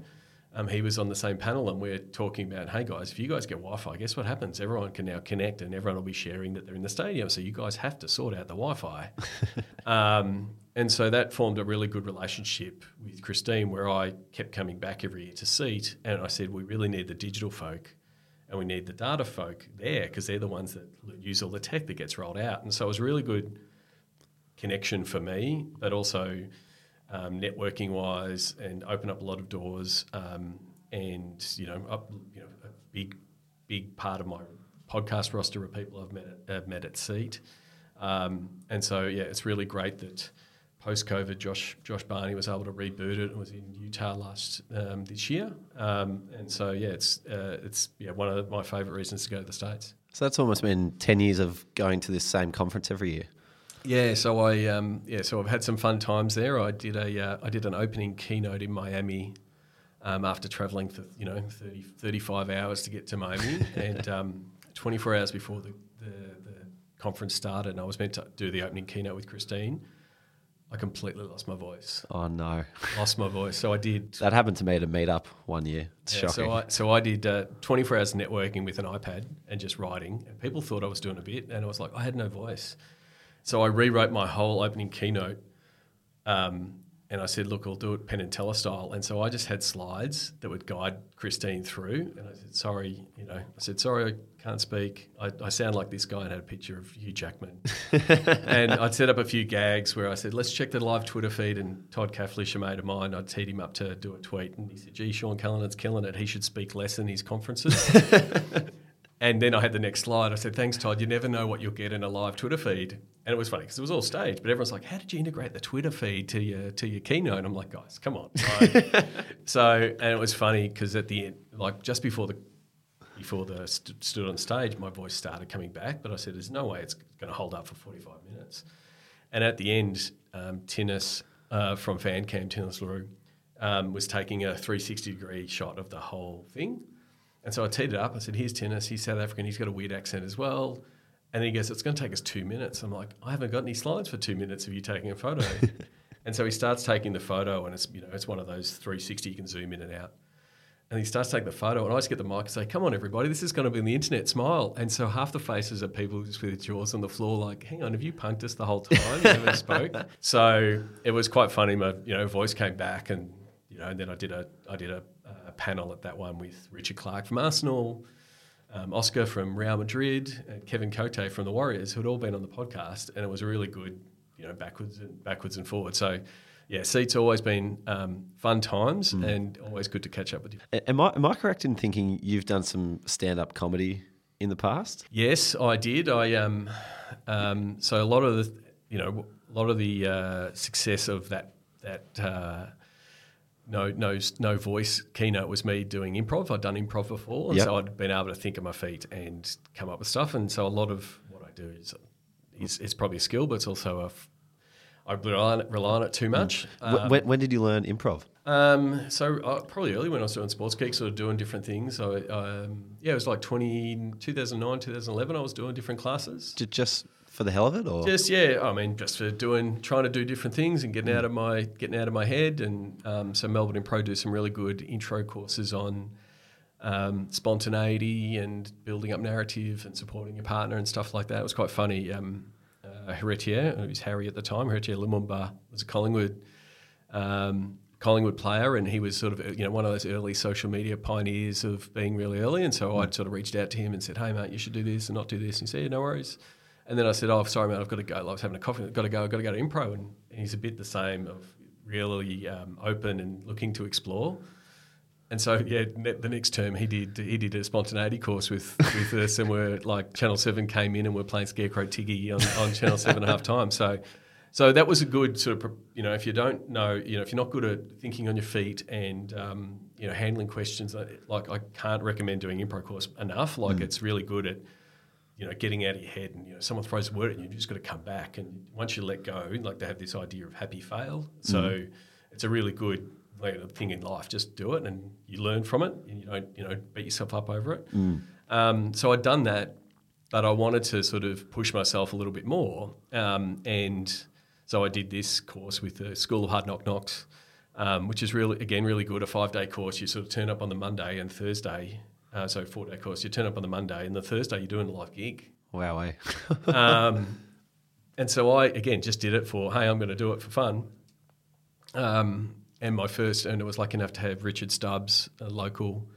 Um, he was on the same panel, and we're talking about, hey guys, if you guys get Wi-Fi, guess what happens? Everyone can now connect, and everyone will be sharing that they're in the stadium. So you guys have to sort out the Wi-Fi. <laughs> um, and so that formed a really good relationship with Christine, where I kept coming back every year to seat, and I said, we really need the digital folk, and we need the data folk there because they're the ones that use all the tech that gets rolled out. And so it was a really good connection for me, but also um, networking wise and open up a lot of doors. Um, and you know, up, you know, a big, big part of my podcast roster of people I've met at, have met at Seat. Um, and so yeah, it's really great that post COVID, Josh Josh Barney was able to reboot it. It was in Utah last um, this year, um, and so yeah, it's uh, it's yeah one of my favourite reasons to go to the states. So that's almost been ten years of going to this same conference every year. Yeah, so I um, yeah, so I've had some fun times there. I did a uh, I did an opening keynote in Miami um, after traveling for you know 30, 35 hours to get to Miami, <laughs> and um, 24 hours before the, the, the conference started, and I was meant to do the opening keynote with Christine. I completely lost my voice. Oh no, Lost my voice. So I did. <laughs> that happened to me at a meetup one year. It's Yeah, shocking. so I so I did uh, 24 hours networking with an iPad and just writing, and people thought I was doing a bit, and I was like, I had no voice. So I rewrote my whole opening keynote, um, and I said, look, I'll do it Penn and Teller style. And so I just had slides that would guide Christine through, and I said, sorry, you know, I said, sorry, I can't speak. I, I sound like this guy, and had a picture of Hugh Jackman, <laughs> and I'd set up a few gags where I said, let's check the live Twitter feed. And Todd Cafflish, a mate of mine, I'd teed him up to do a tweet, and he said, gee, Sean Callanan's killing it. He should speak less in his conferences. <laughs> And then I had the next slide. I said, "Thanks, Todd. You never know what you'll get in a live Twitter feed." And it was funny because it was all staged, but everyone's like, "How did you integrate the Twitter feed to your to your keynote?" And I'm like, "Guys, come on!" Like, <laughs> so, and it was funny because at the end, like just before the before the st- stood on stage, my voice started coming back, but I said, "There's no way it's going to hold up for 45 minutes." And at the end, um, Tinus uh, from FanCam, Tinus Le Roux, um, was taking a 360 degree shot of the whole thing. And so I teed it up. I said, "Here's Tinus. He's South African. He's got a weird accent as well." And he goes, "It's going to take us two minutes." I'm like, "I haven't got any slides for two minutes of you taking a photo." <laughs> and so he starts taking the photo, and it's you know it's one of those 360 you can zoom in and out. And he starts taking the photo, and I just get the mic and say, "Come on, everybody, this is going to be on the internet. Smile!" And so half the faces are people just with their jaws on the floor, like, "Hang on, have you punked us the whole time? You haven't <laughs> spoke." So it was quite funny. My you know voice came back, and you know, and then I did a I did a panel at that one with Richard Clark from Arsenal, um, Oscar from Real Madrid, and Kevin Cote from the Warriors, who had all been on the podcast, and it was a really good, you know, backwards and backwards and forwards. So, yeah, seats always been um, fun times and always good to catch up with you. Am I am I correct in thinking you've done some stand up comedy in the past? Yes, I did. I um, um, so a lot of the, you know, a lot of the uh, success of that that uh, no no no voice keynote was me doing improv. I'd done improv before, and Yep. so I'd been able to think on my feet and come up with stuff. And so a lot of what I do is is it's probably a skill, but it's also a I rely on it, rely on it too much. Wh- Um, when, when did you learn improv? um, so uh, probably early when I was doing Sports Geek, sort of doing different things. So um, yeah, it was like 20, 2009, 2011. I was doing different classes. Ju- Just for the hell of it, or Just yeah, I mean, just for doing, trying to do different things and getting out of my getting out of my head. And um, so Melbourne and Pro do some really good intro courses on um, spontaneity and building up narrative and supporting your partner and stuff like that. It was quite funny. Um, uh, Héritier, it was Harry at the time. Héritier Lumumba was a Collingwood. Um, Collingwood player, and he was sort of you know one of those early social media pioneers of being really early. And so I'd sort of reached out to him and said, "Hey mate, you should do this and not do this." And he said, yeah, "No worries." And then I said, "Oh, sorry, mate, I've got to go. I was having a coffee. I've got to go. I've got to go to Impro." And he's a bit the same of really um, open and looking to explore. And so, yeah, the next term he did he did a spontaneity course with with us, and we're like Channel Seven came in and we're playing Scarecrow Tiggy on, on Channel Seven at half time. So, so that was a good sort of you know if you don't know you know if you're not good at thinking on your feet and um, you know handling questions uh, like I can't recommend doing improv course enough. Like it's really good at you know getting out of your head and you know someone throws a word at you, you've just got to come back and once you let go, like they have this idea of happy fail. So it's a really good like, thing in life. Just do it and you learn from it and you don't you know beat yourself up over it. Um, so I'd done that, but I wanted to sort of push myself a little bit more. Um, and so I did this course with the School of Hard Knock Knocks, um, which is really, again, really good. A five day course. You sort of turn up on the Monday and Thursday. Uh, so four day course. You turn up on the Monday and the Thursday you're doing a live gig. wow, eh? <laughs> Um, and so I again just did it for hey, I'm going to do it for fun. Um, and my first, and it was lucky enough to have Richard Stubbs, a local,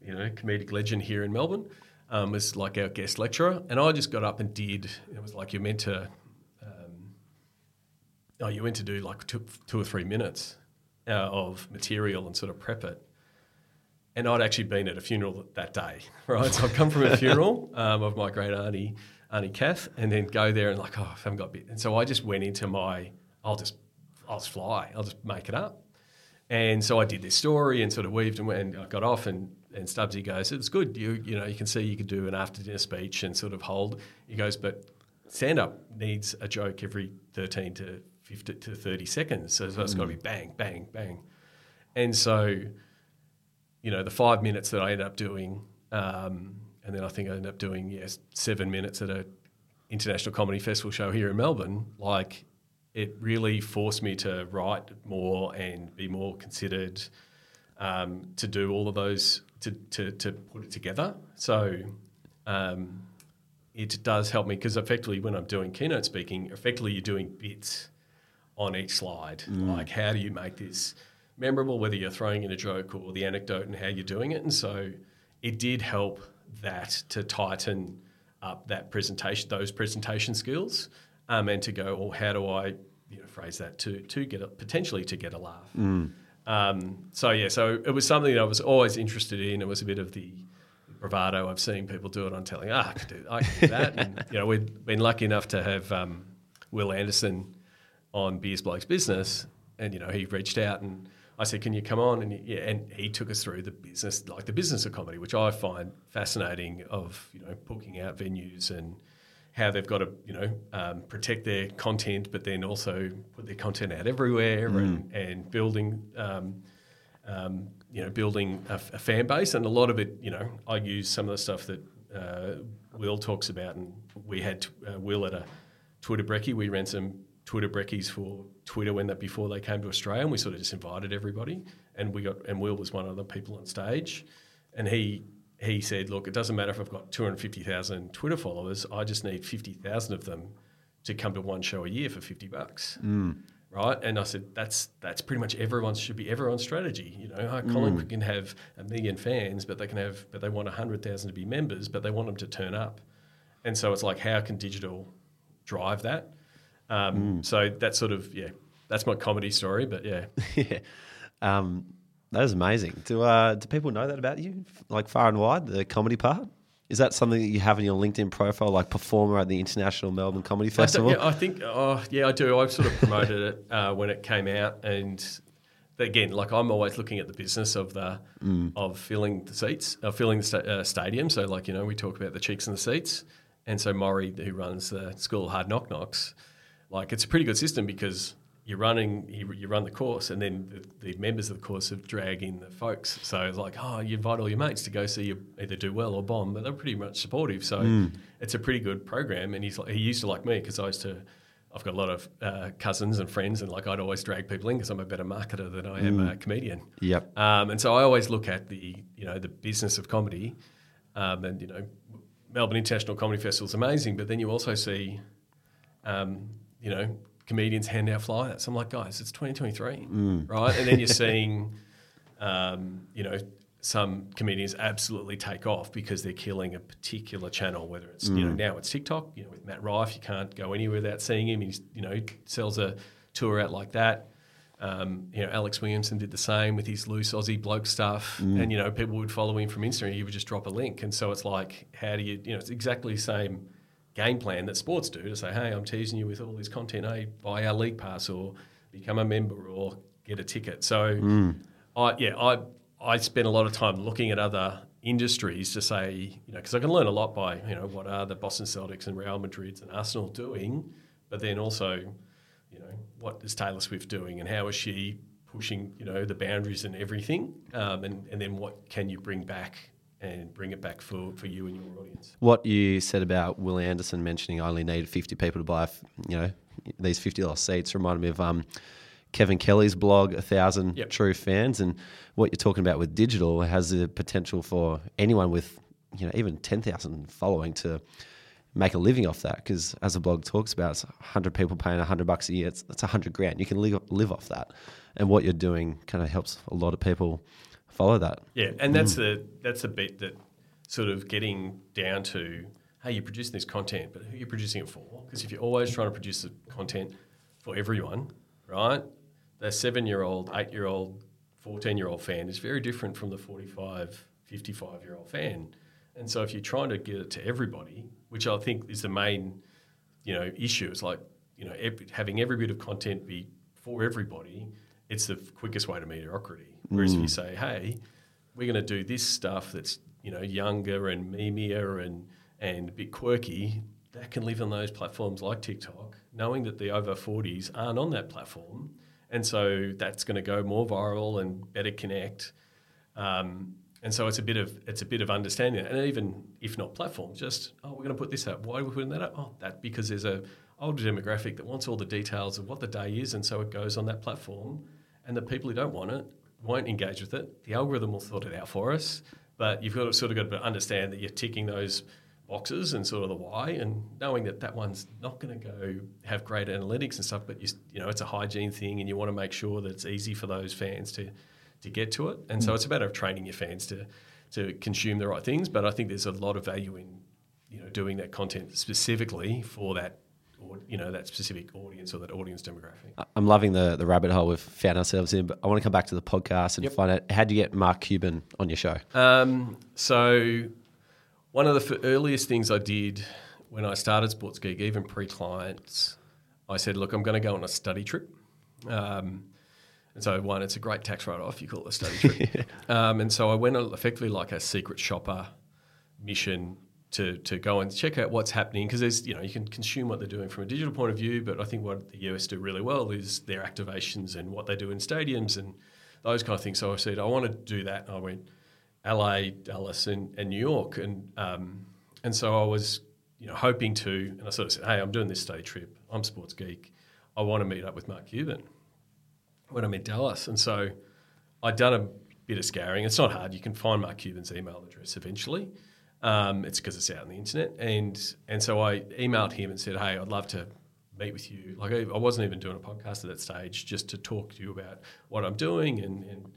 you know, comedic legend here in Melbourne, um, as like our guest lecturer. And I just got up and did. It was like you're meant to. Um, oh, you went to do like two, two or three minutes uh, of material and sort of prep it. And I'd actually been at a funeral that day, <laughs> right? So I've come from a funeral um, of my great auntie, Auntie Kath, and then go there and like, oh, I haven't got a bit. And so I just went into my, I'll just, I'll just fly, I'll just make it up. And so I did this story and sort of weaved and, and I got off and, and Stubbsy goes, it's good. You, you know, you can see you could do an after dinner speech and sort of hold. He goes, but stand up needs a joke every 13 to 50 to 30 seconds. So it's got to be bang, bang, bang. And so, you know, the five minutes that I ended up doing, um, and then I think I ended up doing, yes, seven minutes at a international comedy festival show here in Melbourne, like it really forced me to write more and be more considered um, to do all of those to, to, to put it together. So um, it does help me because effectively when I'm doing keynote speaking, effectively you're doing bits on each slide. Like how do you make this memorable, whether you're throwing in a joke or the anecdote and how you're doing it. And so it did help that to tighten up that presentation, those presentation skills, um, and to go, well, how do I, you know, phrase that to to get a, potentially to get a laugh. Um, so yeah, so it was something that I was always interested in. It was a bit of the bravado. I've seen people do it on telling. Ah, I can do, I could do that. <laughs> and you know, we've been lucky enough to have um, Will Anderson on Beers Blokes Business, and you know, he reached out and I said, "Can you come on?" And he, yeah, and he took us through the business, like the business of comedy, which I find fascinating. Of you know, booking out venues and how they've got to you know um, protect their content, but then also put their content out everywhere and and building. Um, um, you know, building a, a fan base, and a lot of it, you know, I use some of the stuff that uh, Will talks about, and we had uh, Will at a Twitter brekkie. We ran some Twitter brekkies for Twitter when that before they came to Australia, and we sort of just invited everybody, and we got and Will was one of the people on stage, and he he said, look, it doesn't matter if I've got two hundred fifty thousand Twitter followers, I just need fifty thousand of them to come to one show a year for fifty bucks mm. right? And I said, that's that's pretty much everyone's should be everyone's strategy. You know, Colin mm. can have a million fans, but they can have, but they want hundred thousand to be members, but they want them to turn up. And so it's like, how can digital drive that? Um, So that's sort of yeah, that's my comedy story. But yeah, <laughs> yeah. Um, that is amazing. Do uh, do people know that about you, like far and wide, the comedy part? Is that something that you have in your LinkedIn profile, like performer at the International Melbourne Comedy Festival? don't- yeah, I think, oh, yeah, I do. I've sort of promoted it <laughs> uh, when it came out, and again, like I'm always looking at the business of the of filling the seats, of filling the sta- uh, stadium. So, like you know, we talk about the cheeks and the seats, and so Maury, who runs the School of Hard Knock Knocks, like it's a pretty good system because you're running, you, you run the course, and then the, the members of the course have drag in the folks. So it's like, oh, you invite all your mates to go see you either do well or bomb, but they're pretty much supportive. So Mm. it's a pretty good program. And he's like, he used to like me because I used to. I've got a lot of uh, cousins and friends, and like I'd always drag people in because I'm a better marketer than I am Mm. a comedian. Yep. Um, and so I always look at the you know the business of comedy, um, and you know Melbourne International Comedy Festival is amazing, but then you also see, um, you know, comedians hand out flyers. I'm like, guys, it's 2023, Mm. right? And then you're <laughs> seeing, um, you know, some comedians absolutely take off because they're killing a particular channel. Whether it's you know Mm. now it's TikTok, you know, with Matt Rife, you can't go anywhere without seeing him. He's you know sells a tour out like that. Um, you know, Alex Williamson did the same with his loose Aussie bloke stuff, Mm. and you know, people would follow him from Instagram. He would just drop a link, and so it's like, how do you, you know, it's exactly the same game plan that sports do to say, hey, I'm teasing you with all this content. Hey, buy our league pass or become a member or get a ticket. So, Mm. I yeah, I I spend a lot of time looking at other industries to say, you know, because I can learn a lot by, you know, what are the Boston Celtics and Real Madrids and Arsenal doing, but then also, you know, what is Taylor Swift doing and how is she pushing, you know, the boundaries and everything, um, and and then what can you bring back and bring it back for, for you and your audience. What you said about Will Anderson mentioning I only needed 50 people to buy, you know, these $50 seats reminded me of um, Kevin Kelly's blog, A Thousand Yep. True Fans. And what you're talking about with digital has the potential for anyone with, you know, even 10,000 following to make a living off that. Because as the blog talks about, it's 100 people paying 100 bucks a year. It's, it's 100 grand. You can live, live off that. And what you're doing kind of helps a lot of people follow that. Yeah, and that's mm. the that's the bit that sort of getting down to hey, you're producing this content, but who are you producing it for? Because if you're always trying to produce the content for everyone, right? The seven year old, eight year old, 14 year old fan is very different from the 45, 55 year old fan. And so if you're trying to get it to everybody, which I think is the main you know issue, it's like you know every, having every bit of content be for everybody. It's the quickest way to mediocrity. Whereas if you say, hey, we're going to do this stuff that's you know younger and memeier and and a bit quirky that can live on those platforms like TikTok, knowing that the over 40s aren't on that platform, and so that's going to go more viral and better connect. Um, and so it's a bit of it's a bit of understanding, and even if not platforms, just oh, we're going to put this up. Why are we putting that up? Oh, that because there's a older demographic that wants all the details of what the day is, and so it goes on that platform. And the people who don't want it won't engage with it. The algorithm will sort it out for us, but you've got to sort of got to understand that you're ticking those boxes and sort of the why, and knowing that that one's not going to go have great analytics and stuff, but you you know it's a hygiene thing, and you want to make sure that it's easy for those fans to to get to it. And so mm. it's a matter of training your fans to to consume the right things. But I think there's a lot of value in you know doing that content specifically for that or you know that specific audience or that audience demographic. I'm loving the, the rabbit hole we've found ourselves in, but I want to come back to the podcast and Yep. find out how do you get Mark Cuban on your show? Um, so one of the f- earliest things I did when I started Sports Geek, even pre-clients, I said, look, I'm going to go on a study trip. Um, and so one, it's a great tax write-off. You call it a study trip. <laughs> um, and so I went on effectively like a secret shopper mission to to go and check out what's happening because there's you know you can consume what they're doing from a digital point of view, but I think what the US do really well is their activations and what they do in stadiums and those kind of things. So I said I want to do that. And I went LA, Dallas, and, and New York, and um, and so I was you know hoping to, and I sort of said, hey, I'm doing this day trip. I'm sports geek. I want to meet up with Mark Cuban when I'm in Dallas, and so I'd done a bit of scouring. It's not hard. You can find Mark Cuban's email address eventually. Um, it's because it's out on the internet, and and so I emailed him and said, "Hey, I'd love to meet with you." Like I, I wasn't even doing a podcast at that stage, just to talk to you about what I'm doing, and and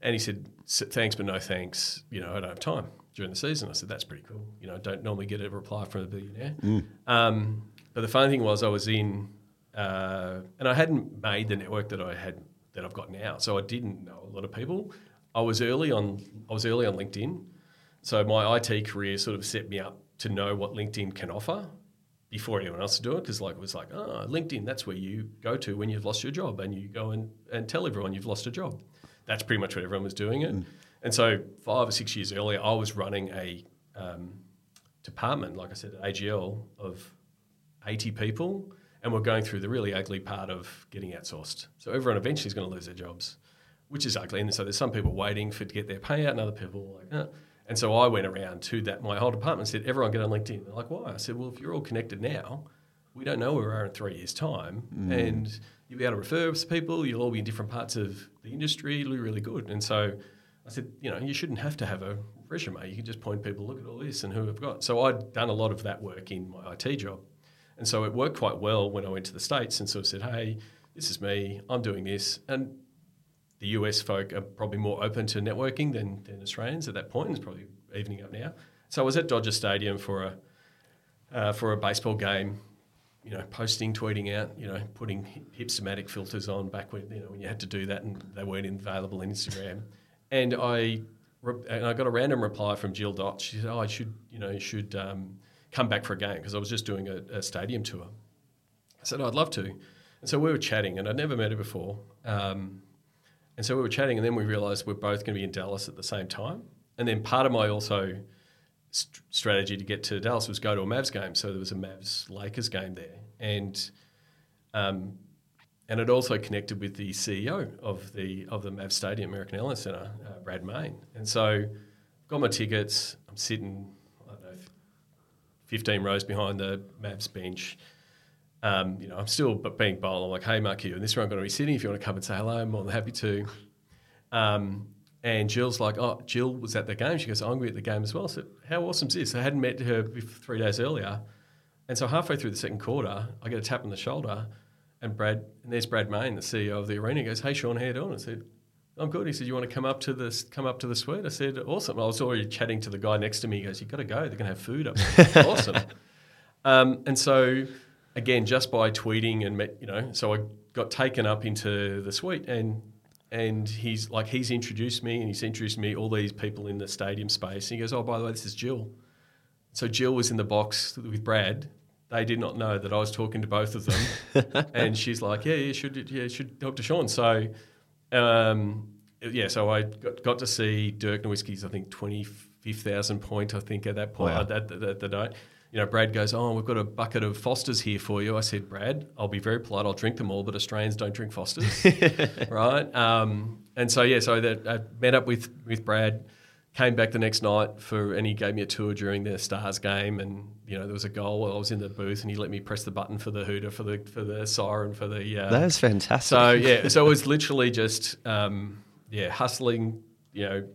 and he said, "S- "Thanks, but no thanks. You know, I don't have time during the season." I said, "That's pretty cool. You know, I don't normally get a reply from a billionaire." Um, but the funny thing was, I was in, uh, and I hadn't made the network that I had that I've got now, so I didn't know a lot of people. I was early on. I was early on LinkedIn, so my IT career sort of set me up to know what LinkedIn can offer before anyone else to do it. Because like it was like, ah, LinkedIn, that's where you go to when you've lost your job, and you go and, and tell everyone you've lost a job. That's pretty much what everyone was doing it. And so five or six years earlier, I was running a um, department, like I said, at AGL of 80 people. and we're going through the really ugly part of getting outsourced. So everyone eventually is going to lose their jobs, which is ugly. And so there's some people waiting for to get their payout, and other people like, eh. And so I went around to that my whole department said, everyone get on LinkedIn. They're like, why? I said, well, if you're all connected now, we don't know where we are in three years' time, mm. and you'll be able to refer people. You'll all be in different parts of the industry. It'll be really good. And so I said, you know, you shouldn't have to have a resume. You can just point people, look at all this and who I've got. So I'd done a lot of that work in my IT job. And so it worked quite well when I went to the States and sort of said, hey, this is me, I'm doing this. And the US folk are probably more open to networking than, than Australians at that point. It's probably evening up now. So I was at Dodger Stadium for a, uh, for a baseball game, you know, posting, tweeting out, you know, putting hipstamatic filters on back when, you know, when you had to do that and they weren't available in Instagram. and I, and I got a random reply from Jill Dot. She said, oh, I should, you know, should um, come back for a game because I was just doing a, a, stadium tour. I said, oh, I'd love to. And so we were chatting and I'd never met her before. Um, and so we were chatting and then we realized we're both going to be in Dallas at the same time. And then part of my also st- strategy to get to Dallas was go to a Mavs game. So there was a Mavs Lakers game there, and um, and it also connected with the CEO of the of the Mavs Stadium, American Airlines Center, uh, Brad Mayne. And so I got my tickets. I'm sitting, I don't know, 15 rows behind the Mavs bench. Um, you know, I'm still being bold. I'm like, hey, Mark, you, and this is where I'm going to be sitting. If you want to come and say hello, I'm more than happy to. Um, and Jill's like, oh, Jill was at the game. She goes, I'm going to be at the game as well. So how awesome is this? I hadn't met her three days earlier. And so halfway through the second quarter, I get a tap on the shoulder and Brad, and there's Brad Mayne, the CEO of the arena, he goes, hey, Sean, how you doing? I said, I'm good. He said, you want to come up to the, come up to the suite? I said, awesome. I was already chatting to the guy next to me. He goes, you've got to go. They're going to have food up there. awesome. <laughs> Um, and so, again, just by tweeting and, met, you know, so I got taken up into the suite and and he's like he's introduced me and he's introduced me all these people in the stadium space. And he goes oh by the way this is jill. So jill was in the box with brad. They did not know that i was talking to both of them. <laughs> And she's like yeah yeah should yeah should talk to sean. So um, yeah so i got, got to see dirk nowitzki's i think 25000 point i think at that point wow. that, that, that, that you know, Brad goes, Oh, we've got a bucket of Fosters here for you. I said, Brad, I'll be very polite. I'll drink them all, but Australians don't drink Fosters. <laughs> right. Um, and so, yeah, so that I met up with, with Brad, came back the next night for, and he gave me a tour during the Stars game. And, you know, there was a goal. while I was in the booth and he let me press the button for the hooter, for the, for the siren, for the. Uh, that was fantastic. So, yeah, so it was literally just, um, yeah, hustling, you know,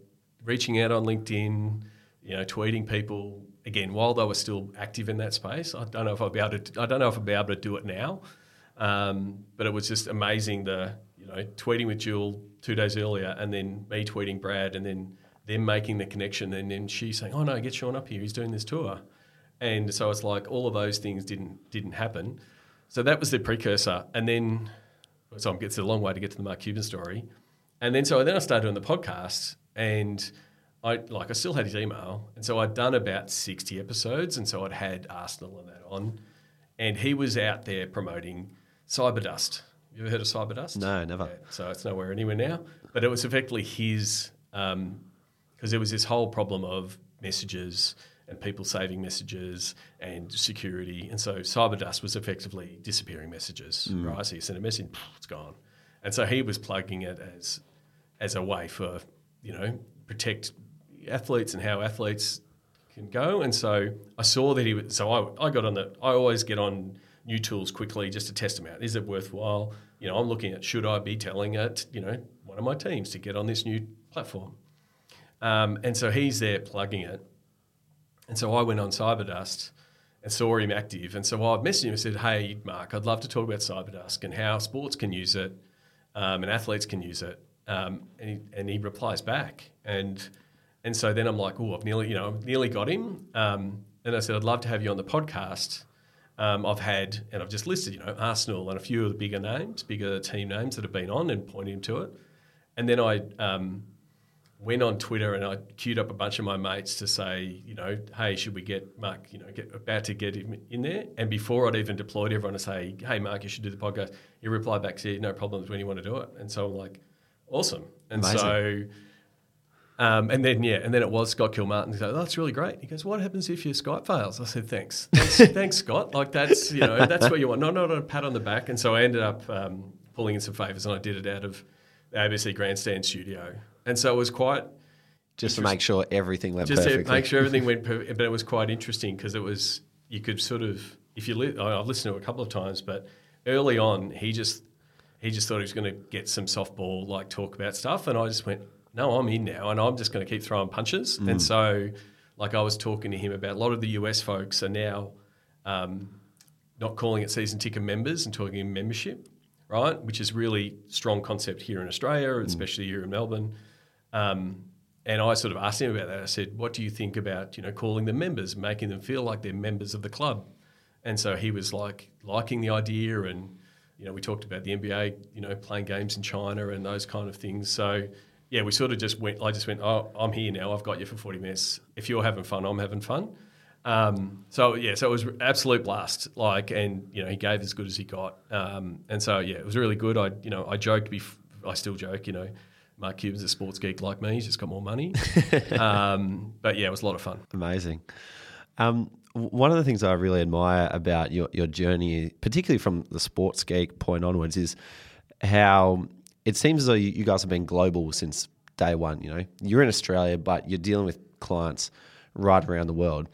reaching out on LinkedIn, you know, tweeting people, again, while they were still active in that space, I don't know if I'd be able to. I don't know if I'd be able to do it now, um, but it was just amazing. The you know tweeting with Jill two days earlier, and then me tweeting Brad, and then them making the connection, and then she saying, "Oh no, get Sean up here. He's doing this tour," and so it's like all of those things didn't didn't happen. So that was the precursor, and then so it's a long way to get to the Mark Cuban story, and then so then I started doing the podcast and I like I still had his email, and so I'd done about sixty episodes, and so I'd had Arsenal and that on, and he was out there promoting Cyberdust. You ever heard of Cyberdust? No, never. Yeah, so it's nowhere anywhere now, but it was effectively his because um, there was this whole problem of messages and people saving messages and security, and so Cyberdust was effectively disappearing messages. Mm. Right, so you send a message, it's gone, and so he was plugging it as as a way for you know protect athletes and how athletes can go. And so I saw that he was, so I, I got on the, I always get on new tools quickly just to test them out. Is it worthwhile? You know, I'm looking at should I be telling it, you know, one of my teams to get on this new platform? Um, and so he's there plugging it. And so I went on Cyberdust and saw him active. And so I messaged him and said, Hey, Mark, I'd love to talk about Cyberdust and how sports can use it um, and athletes can use it. Um, and, he, and he replies back. And and so then I'm like, oh, I've nearly, you know, nearly got him. Um, and I said, I'd love to have you on the podcast. Um, I've had, and I've just listed, you know, Arsenal and a few of the bigger names, bigger team names that have been on and pointed him to it. And then I um, went on Twitter and I queued up a bunch of my mates to say, you know, hey, should we get Mark, you know, get about to get him in there? And before I'd even deployed everyone to say, hey, Mark, you should do the podcast, he replied back, said, no problems when you want to do it. And so I'm like, awesome. And Amazing. so Um, and then yeah, and then it was Scott Kilmartin. He goes, "Oh, that's really great." He goes, "What happens if your Skype fails?" I said, "Thanks, thanks, <laughs> thanks Scott. Like that's you know that's what you want, not not a pat on the back." And so I ended up um, pulling in some favors, and I did it out of the ABC Grandstand studio. And so it was quite just to make sure everything went just perfectly. to make sure everything <laughs> went perfect. But it was quite interesting because it was you could sort of if you li- I've listened to it a couple of times, but early on he just he just thought he was going to get some softball like talk about stuff, and I just went, no, I'm in now, and I'm just going to keep throwing punches. Mm. And so, like I was talking to him about a lot of the US folks are now um, not calling it season ticket members and talking membership, right? Which is really strong concept here in Australia, especially here in Melbourne. Um, and I sort of asked him about that. I said, "What do you think about you know calling them members, making them feel like they're members of the club?" And so he was like liking the idea, and you know we talked about the NBA, you know, playing games in China and those kind of things. So yeah, we sort of just went. I just went, "Oh, I'm here now. I've got you for 40 minutes. If you're having fun, I'm having fun." Um, so yeah, so it was absolute blast. Like, and you know, he gave as good as he got. Um, and so yeah, it was really good. I you know I joked. Bef- I still joke. You know, Mark Cuban's a sports geek like me. He's just got more money. <laughs> um, but yeah, it was a lot of fun. Amazing. Um, one of the things I really admire about your, your journey, particularly from the sports geek point onwards, is how it seems as though you, guys have been global since day one. You know, you're in Australia, but you're dealing with clients right around the world.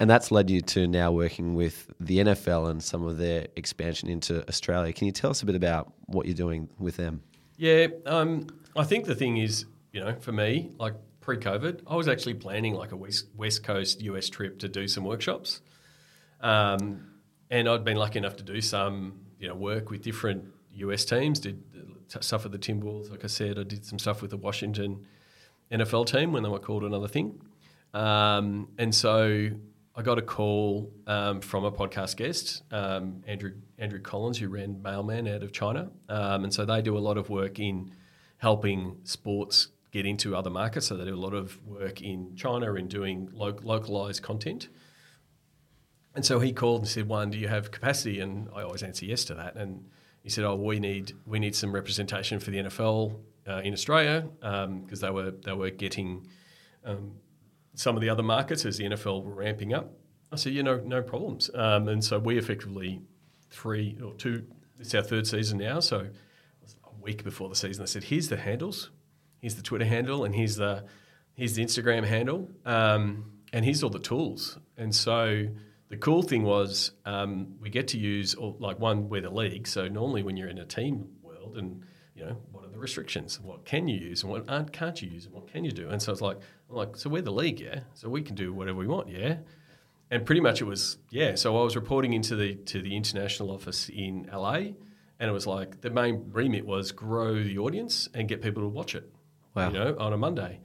And that's led you to now working with the NFL and some of their expansion into Australia. Can you tell us a bit about what you're doing with them? Yeah, um, I think the thing is, you know, for me, like pre-COVID, I was actually planning like a West, West Coast US trip to do some workshops, um, and I'd been lucky enough to do some, you know, work with different US teams. Did stuff with the Timberwolves, like I said. I did some stuff with the Washington NFL team when they were called another thing, um, and so I got a call um, from a podcast guest, um, Andrew Andrew Collins, who ran Mailman out of China, um, and so they do a lot of work in helping sports get into other markets. So they do a lot of work in China in doing lo- localized content. And so he called and said, "One, do you have capacity?" And I always answer yes to that. And he said, "Oh, we need we need some representation for the NFL uh, in Australia because they were they were getting." Um, some of the other markets as the NFL were ramping up. I said, you know, no problems. Um, and so we effectively three or two. It's our third season now, so a week before the season, I said, here's the handles, here's the Twitter handle, and here's the here's the Instagram handle, um, and here's all the tools. And so the cool thing was um, we get to use all, like one we're the league. So normally when you're in a team world and you know, what are the restrictions? What can you use and what aren't, can't you use and what can you do? And so it's like, I'm like, so we're the league, yeah. So we can do whatever we want, yeah. And pretty much it was, yeah. So I was reporting into the to the international office in LA, and it was like the main remit was grow the audience and get people to watch it. Wow. You know, on a Monday.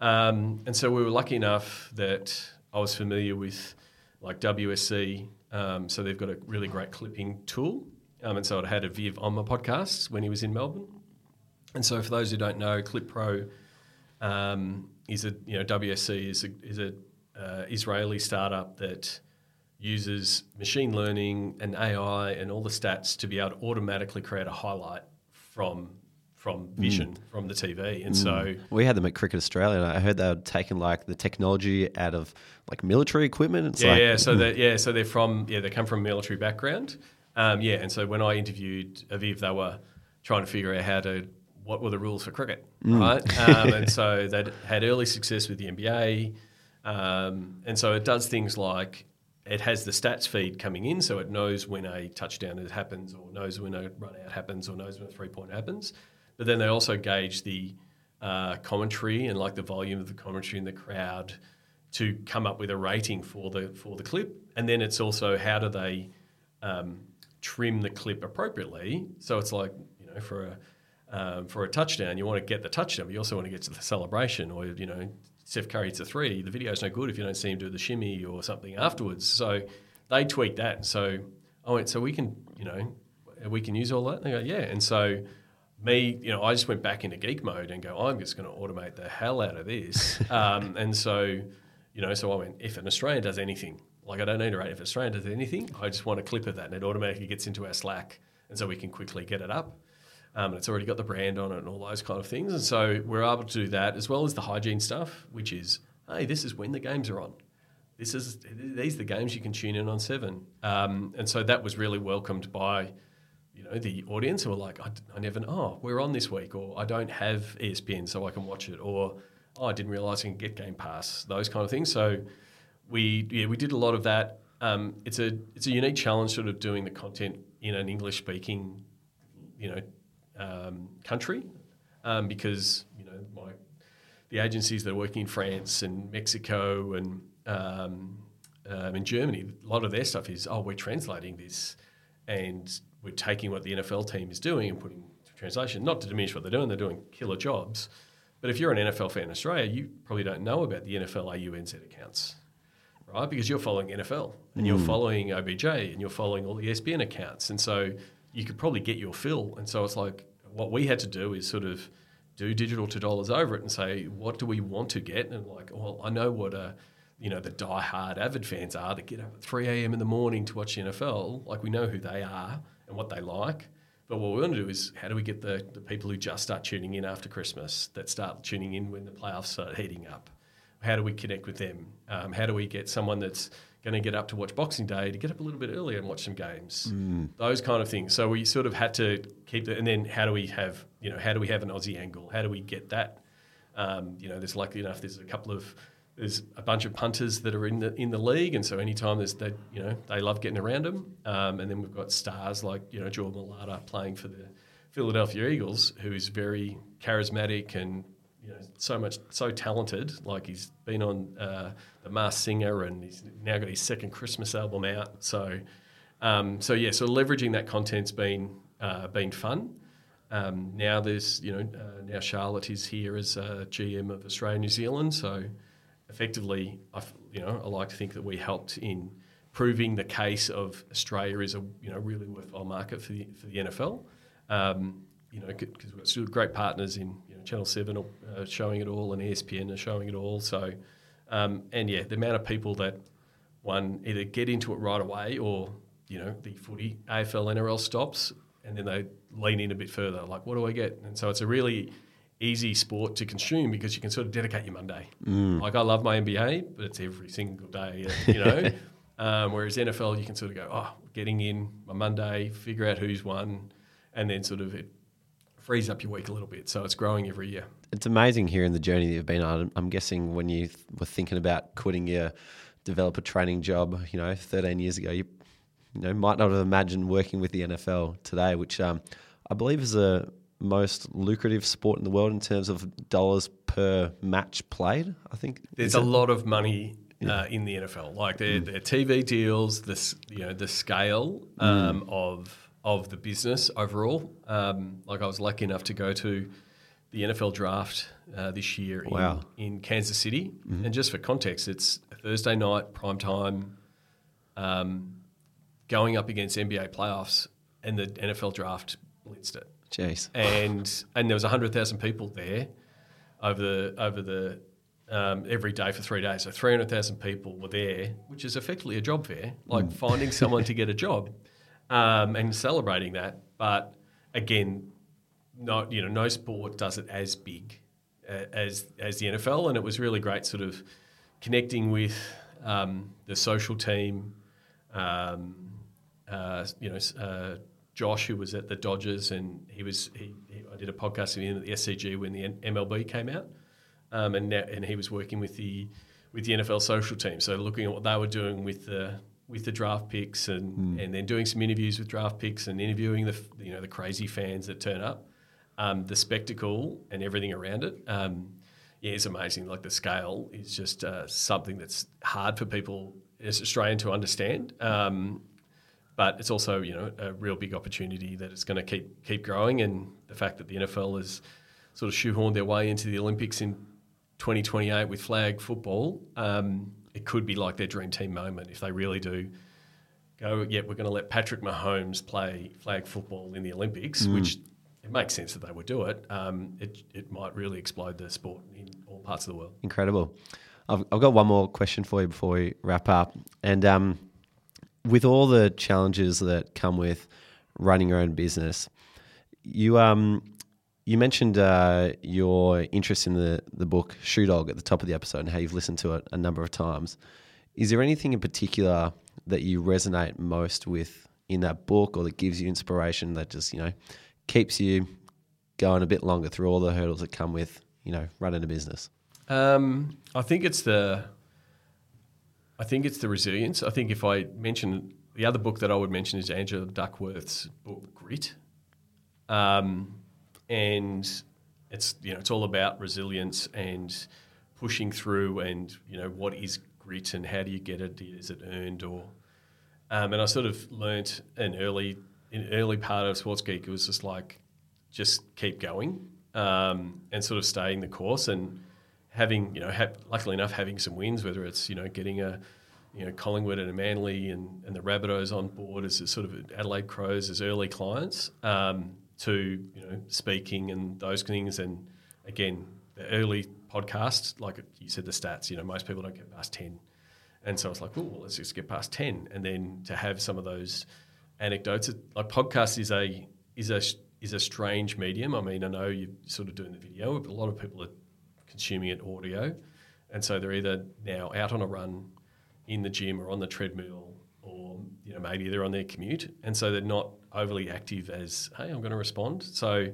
Um, and so we were lucky enough that I was familiar with like WSC. Um, so they've got a really great clipping tool. Um, and so I had Aviv on my podcast when he was in Melbourne. And so for those who don't know, Clip Pro um, is a you know WSC is a, is a uh, Israeli startup that uses machine learning and AI and all the stats to be able to automatically create a highlight from from vision from the TV. And so we had them at Cricket Australia. And I heard they were taking like the technology out of like military equipment. It's yeah, like, yeah. So they yeah, so they're from yeah, they come from a military background. Um, yeah, and so when I interviewed Aviv, they were trying to figure out how to what were the rules for cricket, right? <laughs> Um, and so they had early success with the NBA, um, and so it does things like it has the stats feed coming in, so it knows when a touchdown happens, or knows when a run out happens, or knows when a three point happens. But then they also gauge the uh, commentary and like the volume of the commentary in the crowd to come up with a rating for the for the clip, and then it's also how do they um, trim the clip appropriately. So it's like you know for a um, for a touchdown, you want to get the touchdown, but you also want to get to the celebration, or you know, Steph Curry hits a three. The video's no good if you don't see him do the shimmy or something afterwards. So they tweak that. So I went, so we can, you know, we can use all that. And they go, yeah. And so me, you know, I just went back into geek mode and go, I'm just going to automate the hell out of this. <laughs> um, and so, you know, so I went, if an Australian does anything, like I don't need to rate if Australian does anything, I just want a clip of that and it automatically gets into our Slack. And so we can quickly get it up. Um, and it's already got the brand on it and all those kind of things. And so we're able to do that as well as the hygiene stuff, which is, hey, this is when the games are on. This is these are the games you can tune in on Seven. Um, and so that was really welcomed by know the audience who are like, I, I never, oh, we're on this week, or I don't have ESPN so I can watch it, or oh, I didn't realize I can get Game Pass, those kind of things. So we yeah we did a lot of that. Um, it's a it's a unique challenge, sort of doing the content in an English speaking, you know, um, country, um, because you know my the agencies that are working in France and Mexico and um, um, in Germany, a lot of their stuff is oh we're translating this, and we're taking what the NFL team is doing and putting to translation. Not to diminish what they're doing; they're doing killer jobs. But if you're an NFL fan in Australia, you probably don't know about the NFL AUNZ accounts right? Because you're following NFL and you're following OBJ and you're following all the ESPN accounts. And so you could probably get your fill. And so it's like what we had to do is sort of do digital to dollars over it and say, what do we want to get? And like, well, I know what uh, you know, the die-hard avid fans are that get up at 3 a.m. in the morning to watch the NFL. Like we know who they are and what they like. But what we want to do is how do we get the, the people who just start tuning in after Christmas that start tuning in when the playoffs start heating up? How do we connect with them? Um, how do we get someone that's going to get up to watch Boxing Day to get up a little bit earlier and watch some games? Those kind of things. So we sort of had to keep the, and then how do we have, you know, how do we have an Aussie angle? How do we get that? Um, you know, there's likely enough. There's a couple of there's a bunch of punters that are in the in the league, and so anytime there's that, you know, they love getting around them. Um, and then we've got stars like you know Jordan Mailata playing for the Philadelphia Eagles, who is very charismatic and you know so much so talented. Like he's been on uh, the Masked Singer, and he's now got his second Christmas album out. So, um, so yeah, so leveraging that content's been uh, been fun. Um, now there's you know uh, now Charlotte is here as uh, GM of Australia New Zealand, so effectively, I you know I like to think that we helped in proving the case of Australia is a you know really worthwhile market for the for the NFL. Um, you know because we've got still great partners in you know, Channel Seven uh, showing it all and ESPN are showing it all. So um, and yeah, the amount of people that one either get into it right away or you know the footy AFL NRL stops and then they lean in a bit further like what do I get and so it's a really easy sport to consume because you can sort of dedicate your Monday. Like I love my NBA but it's every single day you know? <laughs> Um, whereas NFL you can sort of go oh getting in my Monday figure out who's won and then sort of it frees up your week a little bit so it's growing every year. It's amazing hearing the journey that you've been on. I'm guessing when you th- were thinking about quitting your developer training job, you know, 13 years ago, you, you know, might not have imagined working with the NFL today, which um, I believe is the most lucrative sport in the world in terms of dollars per match played. I think There's a it? lot of money uh, in the NFL, like their, their TV deals, this you know the scale um, of of the business overall. Um, like I was lucky enough to go to the NFL draft uh, this year Wow. in, in Kansas City, and just for context, it's Thursday night prime time, um, going up against NBA playoffs, and the NFL draft blitzed it Jeez. and and there was hundred thousand people there over the over the um, every day for three days. So three hundred thousand people were there, which is effectively a job fair, like finding someone to get a job um, and celebrating that. But again, not you know no sport does it as big uh, as as the NFL, and it was really great, sort of connecting with um, the social team. Um, uh, you know, uh, Josh, who was at the Dodgers, and he was he, he, I did a podcast with him at the SCG when the MLB came out, um, and now, and he was working with the with the NFL social team, so looking at what they were doing with the with the draft picks, and and then doing some interviews with draft picks, and interviewing the you know the crazy fans that turn up, um, the spectacle and everything around it. Um, yeah, it's amazing. Like the scale is just uh, something that's hard for people as Australian to understand. Um, but it's also you know a real big opportunity that it's going to keep keep growing, and the fact that the NFL has sort of shoehorned their way into the Olympics in 2028 with flag football, um, it could be like their dream team moment if they really do go. Yeah, we're going to let Patrick Mahomes play flag football in the Olympics, which it makes sense that they would do it. Um, it it might really explode the sport in all parts of the world. Incredible. I've, I've got one more question for you before we wrap up. And um, with all the challenges that come with running your own business, you um you mentioned uh, your interest in the the book Shoe Dog at the top of the episode and how you've listened to it a number of times. Is there anything in particular that you resonate most with in that book, or that gives you inspiration that just you know keeps you going a bit longer through all the hurdles that come with you know running a business? Um, I think it's the I think it's the resilience. I think if I mention the other book that I would mention is Angela Duckworth's book Grit, um, and it's you know it's all about resilience and pushing through, and you know what is grit and how do you get it? Is it earned or? Um, and I sort of learnt an early in early part of Sports Geek. It was just like just keep going um, and sort of staying the course and having you know ha- luckily enough having some wins, whether it's you know getting a you know Collingwood and a Manly and, and the Rabbitohs on board as sort of Adelaide Crows as early clients um, to you know speaking and those things and again the early podcast like you said the stats you know most people don't get past 10 and so I was like, oh, well, let's just get past 10. And then to have some of those anecdotes, like podcast is a, is a, is a strange medium. I mean, I know you're sort of doing the video, but a lot of people are consuming it audio. And so they're either now out on a run in the gym or on the treadmill or, you know, maybe they're on their commute. And so they're not overly active as, hey, I'm going to respond. So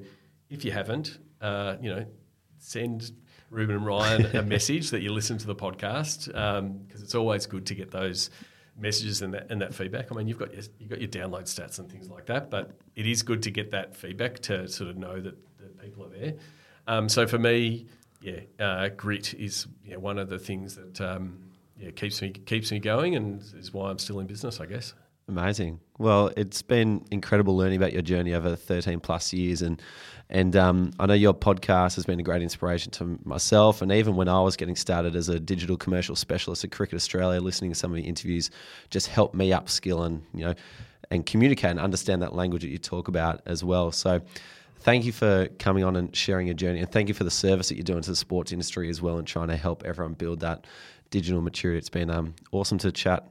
if you haven't, uh, you know, send Ruben and Ryan a <laughs> message that you listen to the podcast because um, it's always good to get those messages and that, and that feedback. I mean, you've got your, you've got your download stats and things like that, but it is good to get that feedback to sort of know that, that people are there. Um, so for me, yeah, uh, grit is yeah, one of the things that um, yeah keeps me keeps me going and is why I'm still in business, I guess. Amazing. Well, it's been incredible learning about your journey over 13 plus years, and and um, I know your podcast has been a great inspiration to myself. And even when I was getting started as a digital commercial specialist at Cricket Australia, listening to some of the interviews just helped me upskill and you know and communicate and understand that language that you talk about as well. So. Thank you for coming on and sharing your journey, and thank you for the service that you're doing to the sports industry as well, and trying to help everyone build that digital maturity. It's been um, awesome to chat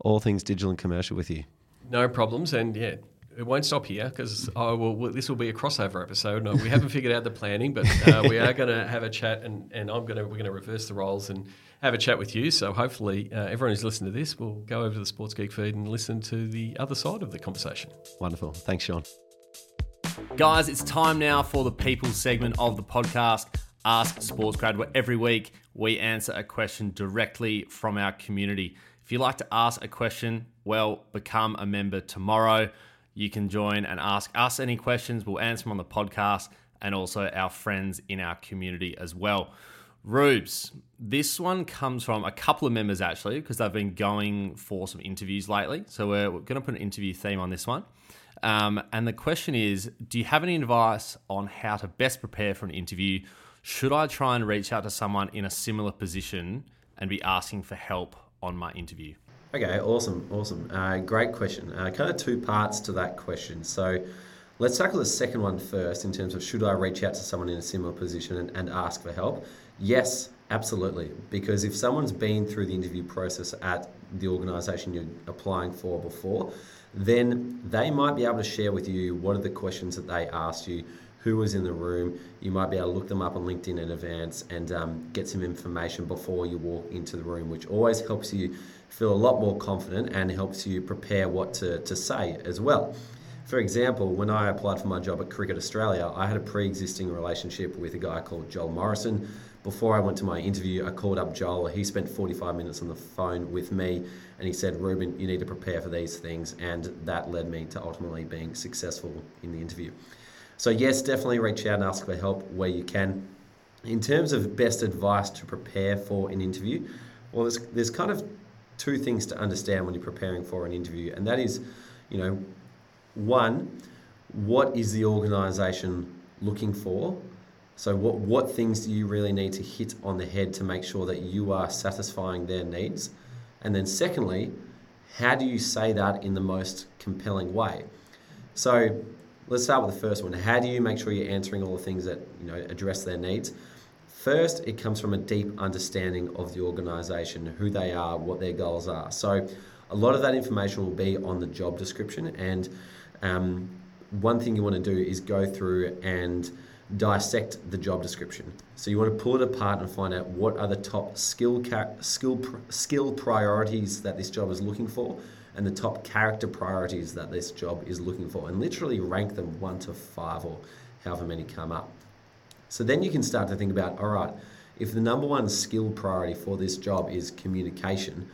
all things digital and commercial with you. No problems, and yeah, it won't stop here because oh, well, this will be a crossover episode. No, we haven't <laughs> figured out the planning, but uh, we are going to have a chat, and, and I'm going to we're going to reverse the roles and have a chat with you. So hopefully, uh, everyone who's listening to this will go over to the Sports Geek feed and listen to the other side of the conversation. Wonderful, thanks, Sean. Guys, it's time now for the people segment of the podcast. Ask Sports Grad, where every week we answer a question directly from our community. If you'd like to ask a question, well, become a member tomorrow. You can join and ask us any questions. We'll answer them on the podcast and also our friends in our community as well. Rubes, this one comes from a couple of members actually, because they've been going for some interviews lately. So we're, we're going to put an interview theme on this one. Um, and the question is Do you have any advice on how to best prepare for an interview? Should I try and reach out to someone in a similar position and be asking for help on my interview? Okay, awesome, awesome. Uh, great question. Uh, kind of two parts to that question. So let's tackle the second one first in terms of should I reach out to someone in a similar position and, and ask for help? Yes, absolutely. Because if someone's been through the interview process at the organisation you're applying for before, then they might be able to share with you what are the questions that they asked you, who was in the room. You might be able to look them up on LinkedIn in advance and um, get some information before you walk into the room, which always helps you feel a lot more confident and helps you prepare what to, to say as well. For example, when I applied for my job at Cricket Australia, I had a pre existing relationship with a guy called Joel Morrison. Before I went to my interview, I called up Joel. He spent 45 minutes on the phone with me and he said, Ruben, you need to prepare for these things. And that led me to ultimately being successful in the interview. So, yes, definitely reach out and ask for help where you can. In terms of best advice to prepare for an interview, well, there's, there's kind of two things to understand when you're preparing for an interview, and that is, you know, one, what is the organisation looking for? So, what, what things do you really need to hit on the head to make sure that you are satisfying their needs? And then, secondly, how do you say that in the most compelling way? So, let's start with the first one. How do you make sure you're answering all the things that you know address their needs? First, it comes from a deep understanding of the organisation, who they are, what their goals are. So, a lot of that information will be on the job description, and um, one thing you want to do is go through and dissect the job description. So you want to pull it apart and find out what are the top skill ca- skill skill priorities that this job is looking for and the top character priorities that this job is looking for and literally rank them 1 to 5 or however many come up. So then you can start to think about all right, if the number one skill priority for this job is communication,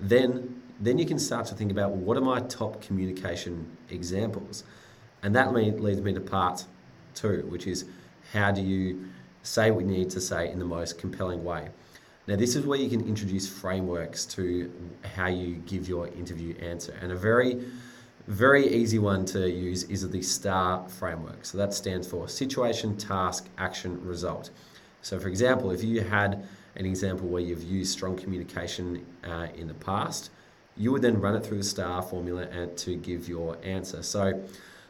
then then you can start to think about what are my top communication examples, and that leads me to part two, which is how do you say what you need to say in the most compelling way. Now, this is where you can introduce frameworks to how you give your interview answer, and a very very easy one to use is the STAR framework. So that stands for situation, task, action, result. So, for example, if you had an example where you've used strong communication uh, in the past, you would then run it through the STAR formula and to give your answer. So,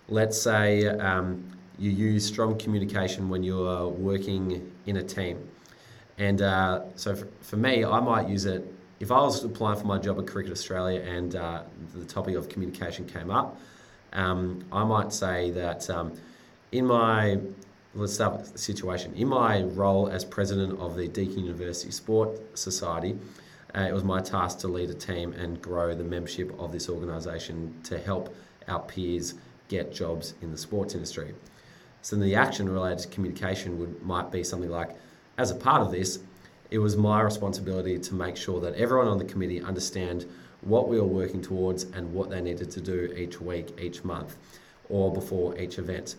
let's say um, you use strong communication when you're working in a team. And uh, so, for, for me, I might use it if I was applying for my job at Cricket Australia and uh, the topic of communication came up. Um, I might say that um, in my let's start with the situation. In my role as president of the Deakin University Sport Society, uh, it was my task to lead a team and grow the membership of this organisation to help our peers get jobs in the sports industry. So then the action related to communication would might be something like, as a part of this, it was my responsibility to make sure that everyone on the committee understand what we were working towards and what they needed to do each week, each month, or before each event.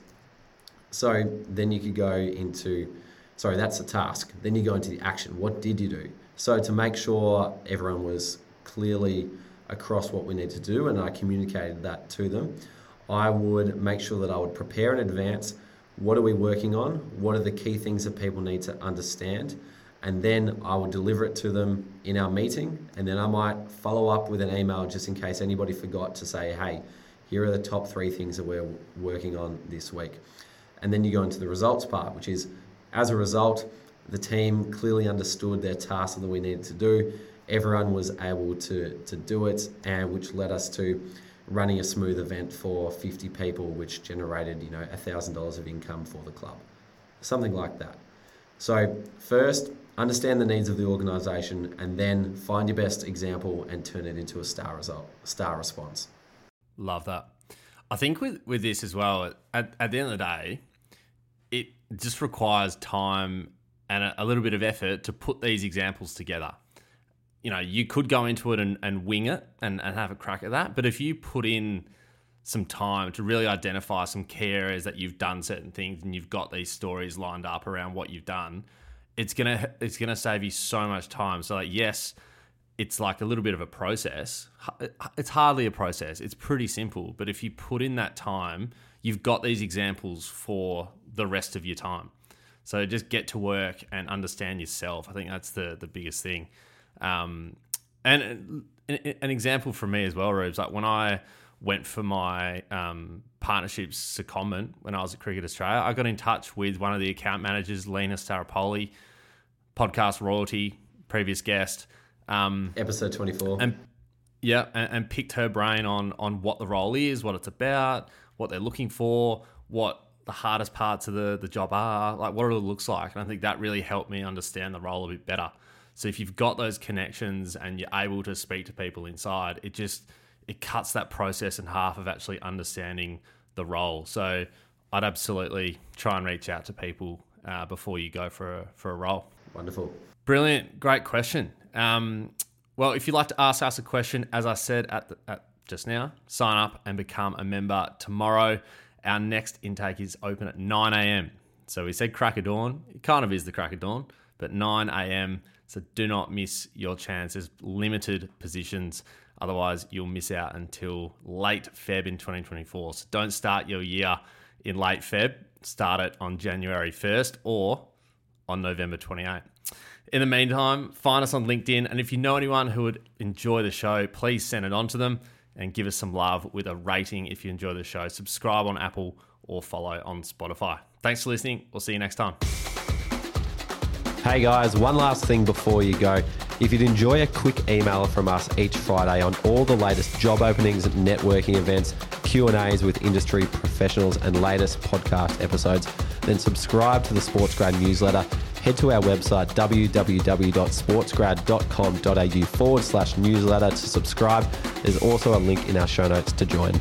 So then you could go into, sorry, that's the task. Then you go into the action. What did you do? So to make sure everyone was clearly across what we need to do and I communicated that to them, I would make sure that I would prepare in advance what are we working on? What are the key things that people need to understand? And then I would deliver it to them in our meeting. And then I might follow up with an email just in case anybody forgot to say, hey, here are the top three things that we're working on this week. And then you go into the results part, which is as a result, the team clearly understood their task and that we needed to do. Everyone was able to, to do it, and which led us to running a smooth event for 50 people, which generated, you know, $1,000 of income for the club. Something like that. So, first, understand the needs of the organisation, and then find your best example and turn it into a star result, star response. Love that. I think with, with this as well, at, at the end of the day, it just requires time and a, a, little bit of effort to put these examples together. You know, you could go into it and, and wing it and, and have a crack at that. But if you put in some time to really identify some key areas that you've done certain things and you've got these stories lined up around what you've done, it's gonna it's gonna save you so much time. So like yes, it's like a little bit of a process. It's hardly a process. It's pretty simple. But if you put in that time, you've got these examples for the rest of your time. So just get to work and understand yourself. I think that's the the biggest thing. Um, and an, example for me as well, Rubes, like when I went for my um, partnerships secondment when I was at Cricket Australia, I got in touch with one of the account managers, Lena Staropoli, podcast royalty, previous guest. Um, Episode 24. And yeah, and, and picked her brain on on what the role is, what it's about, what they're looking for, what the hardest parts of the, the job are, like what it looks like. And I think that really helped me understand the role a bit better. So if you've got those connections and you're able to speak to people inside, it just it cuts that process in half of actually understanding the role. So I'd absolutely try and reach out to people uh, before you go for a, for a role. Wonderful. Brilliant. Great question. Um, well, if you'd like to ask us a question, as I said at, the, at just now, sign up and become a member tomorrow. Our next intake is open at 9 a.m. So we said crack of dawn. It kind of is the crack of dawn, but 9 a.m. So do not miss your chance. There's limited positions. Otherwise, you'll miss out until late Feb in 2024. So don't start your year in late Feb. Start it on January 1st or on November 28th. In the meantime, find us on LinkedIn. And if you know anyone who would enjoy the show, please send it on to them and give us some love with a rating if you enjoy the show. Subscribe on Apple or follow on Spotify. Thanks for listening. We'll see you next time. Hey guys, one last thing before you go. If you'd enjoy a quick email from us each Friday on all the latest job openings, networking events, Q&As with industry professionals and latest podcast episodes, then subscribe to the Sports Grad newsletter. Head to our website www.sportsgrad.com.au forward slash newsletter to subscribe. There's also a link in our show notes to join.